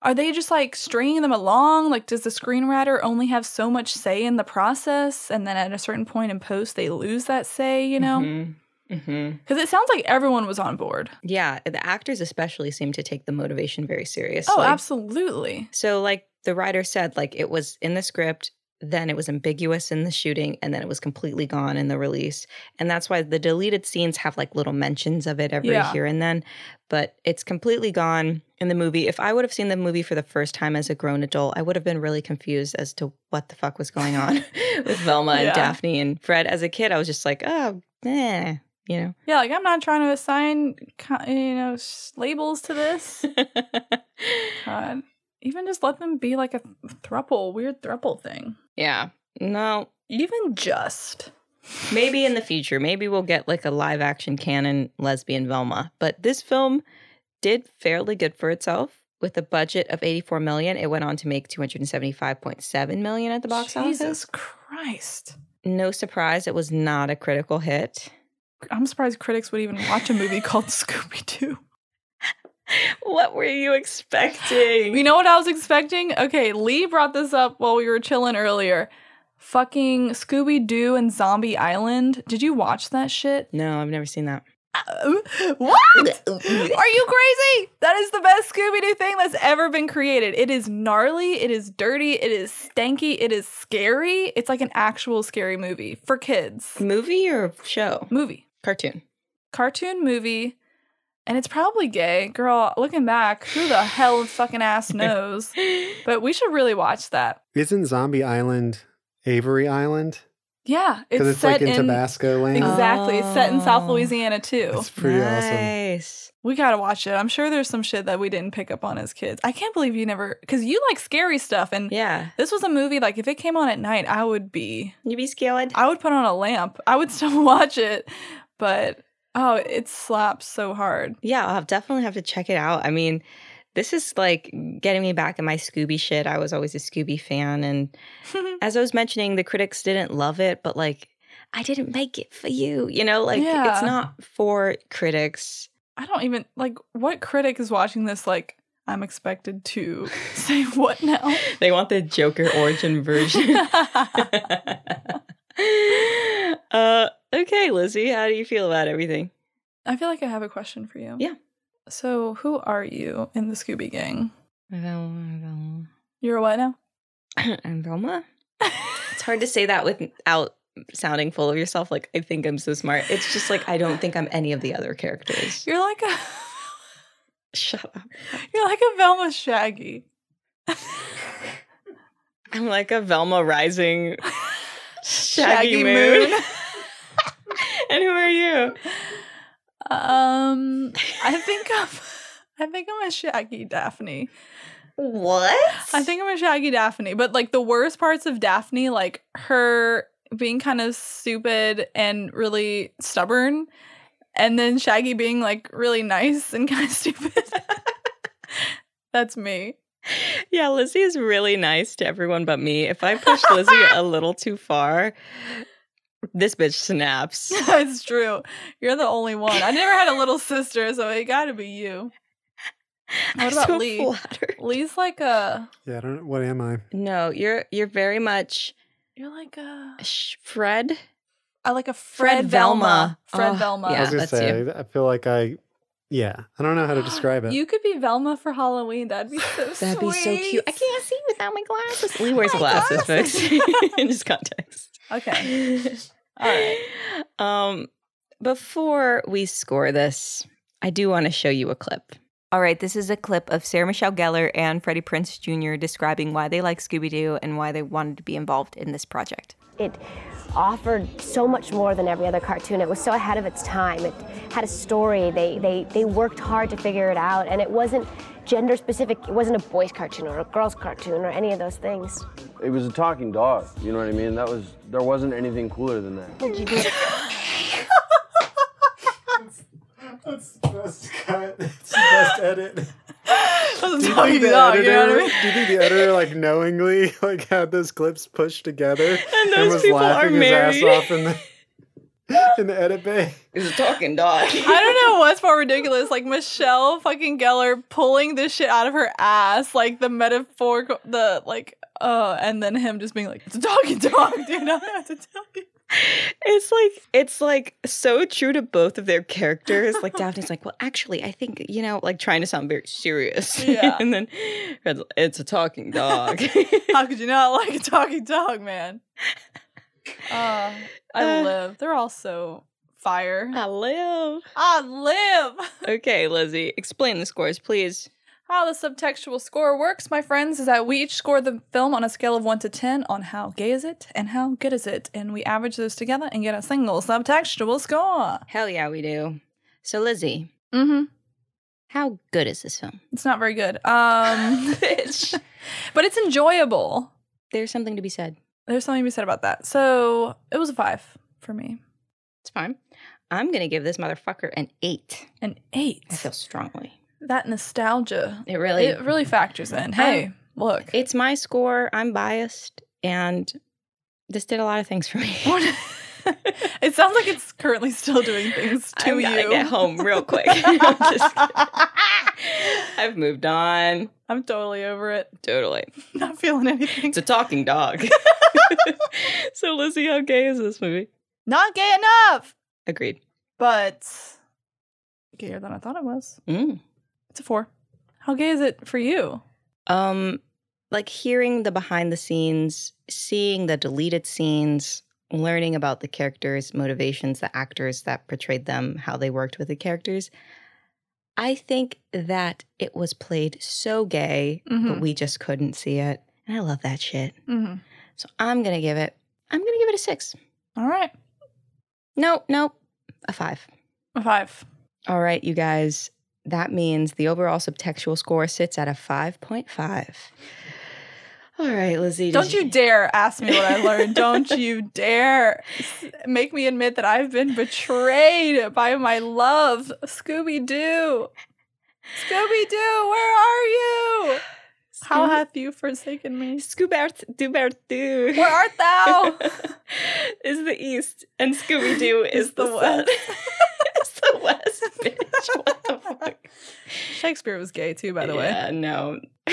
are they just like stringing them along? Like, does the screenwriter only have so much say in the process? And then at a certain point in post, they lose that say, you know? Mhm. Mhm. Because it sounds like everyone was on board. Yeah, the actors especially seem to take the motivation very seriously. Oh, absolutely. So, like the writer said, like it was in the script. Then it was ambiguous in the shooting, and then it was completely gone in the release. And that's why the deleted scenes have like little mentions of it every Yeah. here and then, but it's completely gone in the movie. If I would have seen the movie for the first time as a grown adult, I would have been really confused as to what the fuck was going on with Velma and Daphne and Fred. As a kid, I was just like, oh, eh, you know. Yeah, like I'm not trying to assign, you know, labels to this. God, even just let them be like a thruple, weird thruple thing. Yeah. No, Even just. maybe in the future, maybe we'll get like a live action canon lesbian Velma. But this film did fairly good for itself. With a budget of 84 million, it went on to make 275.7 million at the box Jesus office. Jesus Christ. No surprise, it was not a critical hit. I'm surprised critics would even watch a movie called Scooby Doo. What were you expecting? You know what I was expecting? Okay, Lee brought this up while we were chilling earlier. Fucking Scooby Doo and Zombie Island. Did you watch that shit? No, I've never seen that. Uh, what? Are you crazy? That is the best Scooby Doo thing that's ever been created. It is gnarly, it is dirty, it is stanky, it is scary. It's like an actual scary movie for kids. Movie or show? Movie. Cartoon. Cartoon movie. And it's probably gay. Girl, looking back, who the hell fucking ass knows? But we should really watch that. Isn't Zombie Island Avery Island? Yeah, Because it's, like in, Tabasco land. Exactly. It's set in South Oh. Louisiana too. It's pretty awesome. We gotta watch it. I'm sure there's some shit that we didn't pick up on as kids. I can't believe you never, because you like scary stuff, and Yeah. this was a movie. Like if it came on at night, I would be, You'd be scared? I would put on a lamp. I would still watch it, but oh, it slaps so hard. Yeah, I'll definitely have to check it out. I mean, this is like getting me back in my Scooby shit. I was always a Scooby fan. And as I was mentioning, the critics didn't love it, but like, I didn't make it for you. You know, like, Yeah. it's not for critics. I don't even like what critic is watching this. Like I'm expected to say what now? They want the Joker origin version. uh, okay, Lizzie, how do you feel about everything? I feel like I have a question for you. Yeah. So who are you in the Scooby Gang? Velma, Velma. You're a what now? I'm Velma. it's hard to say that without sounding full of yourself. Like, I think I'm so smart. It's just like, I don't think I'm any of the other characters. You're like a Shut up. you're like a Velma Shaggy. I'm like a Velma Rising Shaggy Shaggy, Moon. Moon. and who are you? Um, I think I'm I think I'm a Shaggy Daphne. What? I think I'm a Shaggy Daphne, but like the worst parts of Daphne, like her being kind of stupid and really stubborn, and then Shaggy being like really nice and kind of stupid. That's me. Yeah, Lizzie is really nice to everyone but me. If I push Lizzie a little too far, this bitch snaps. That's true. You're the only one. I never had a little sister, so it got to be you. What I'm about so Lee? flattered. Lee's like a Yeah, I don't. What am I? No, you're you're very much you're like a Fred. I like a Fred, Fred Velma. Velma. Fred Oh, Velma. I yeah. was gonna say, you. I feel like I, yeah, I don't know how to describe it. You could be Velma for Halloween. That'd be so That'd be so cute. I can't see without my glasses. Lee wears My glasses, glasses. folks. In this context. Okay. All right. Um, before we score this, I do want to show you a clip. All right, this is a clip of Sarah Michelle Gellar and Freddie Prinze Jr. describing why they like Scooby Doo and why they wanted to be involved in this project. It offered so much more than every other cartoon. It was so ahead of its time. It had a story. They, they, they worked hard to figure it out, and it wasn't gender specific. It wasn't a boys' cartoon or a girls' cartoon or any of those things. It was a talking dog. You know what I mean? That was there wasn't anything cooler than that. That's the best cut. It's the best edit. That's a Do you, think the dog, you know editor, I mean? do you think the editor like knowingly like had those clips pushed together and, those was people are laughing his ass off in the in the edit bay? It's a talking dog. I don't know what's more ridiculous, like Michelle fucking Gellar pulling this shit out of her ass, like the metaphor, the like, uh, and then him just being like, "It's a talking dog, dude." I don't know what to tell you. It's like it's like so true to both of their characters. Like Daphne's like, well, actually, I think you know, like trying to sound very serious. Yeah. and then it's a talking dog. How could you not like a talking dog, man? Uh, I Uh, live. They're all so fire. I live. I live. Okay, Lizzie, explain the scores, please. How the subtextual score works, my friends, is that we each score the film on a scale of 1 to 10 on how gay is it and how good is it. And we average those together and get a single subtextual score. Hell yeah, we do. So, Lizzie, Mm-hmm. how good is this film? It's not very good. Um, but it's enjoyable. There's something to be said. There's something to be said about that. So it was a five for me. It's fine. I'm gonna give this motherfucker an eight. An eight. I feel strongly. That nostalgia. It really, It really factors in. Hey, look. it's my score. I'm biased, and this did a lot of things for me. it sounds like it's currently still doing things to I'm you. get home real quick. I'm just kidding. I've moved on. I'm totally over it. Totally. Not feeling anything. It's a talking dog. so, Lizzie, how gay is this movie? Not gay enough, Agreed. but gayer than I thought it was. Mm. It's a four. How gay is it for you? Um, like hearing the behind the scenes, seeing the deleted scenes, learning about the characters' motivations, the actors that portrayed them, how they worked with the characters. I think that it was played so gay, but Mhm. we just couldn't see it. And I love that shit. Mm-hmm. So I'm gonna give it, I'm gonna give it a six. All right. No, no, a five. A five. All right, you guys. That means the overall subtextual score sits at a 5.5. All right, Lizzie. Don't you dare ask me what I learned. Don't you dare make me admit that I've been betrayed by my love. Scooby Doo. Scooby Doo, where are you? How hath you forsaken me? Scoobert Doo. Where art thou? is the east, and Scooby Doo is Is the, the west. West, bitch. What the fuck? Shakespeare was gay too, by the way. Yeah, no.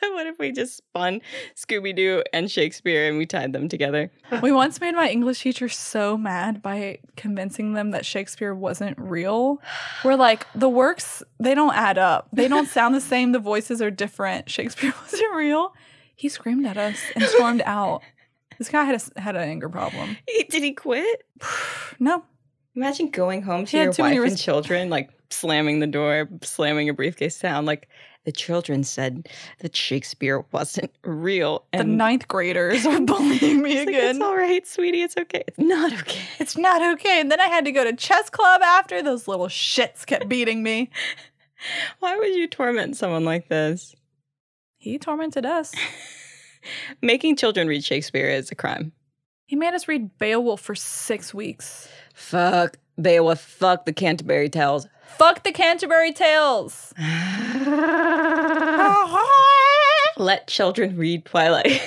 what if we just spun Scooby Doo and Shakespeare and we tied them together? We once made my English teacher so mad by convincing them that Shakespeare wasn't real. We're like, the works, they don't add up. They don't sound the same. The voices are different. Shakespeare wasn't real. He screamed at us and stormed out. This guy had a, had an anger problem. He- Did he quit? No. Imagine going home to your wife and children, like slamming the door, slamming a briefcase down. Like the children said that Shakespeare wasn't real. The ninth graders are bullying me It's like, again. it's all right, sweetie. It's okay. It's not okay. It's not okay. And then I had to go to chess club after. Those little shits kept beating me. Why would you torment someone like this? He tormented us. Making children read Shakespeare is a crime. He made us read Beowulf for six weeks. Fuck Beowulf. Fuck the Canterbury Tales. Fuck the Canterbury Tales. Let children read Twilight.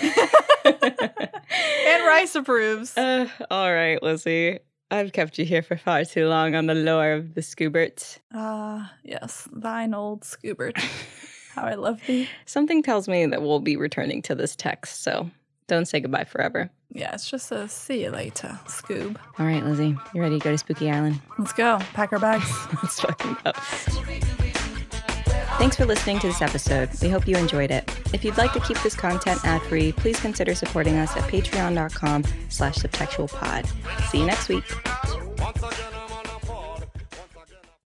Anne Rice approves. Uh, all right, Lizzie. I've kept you here for far too long on the lore of the Scooberts. Ah, yes, thine old Scoobert. How I love thee. Something tells me that we'll be returning to this text, so don't say goodbye forever. Yeah, it's just a see you later, Scoob. All right, Lizzie, you ready to go to Spooky Island? Let's go. Pack our bags. Let's fucking go. Thanks for listening to this episode. We hope you enjoyed it. If you'd like to keep this content ad-free, please consider supporting us at patreon.com slash subtextualpod. See you next week.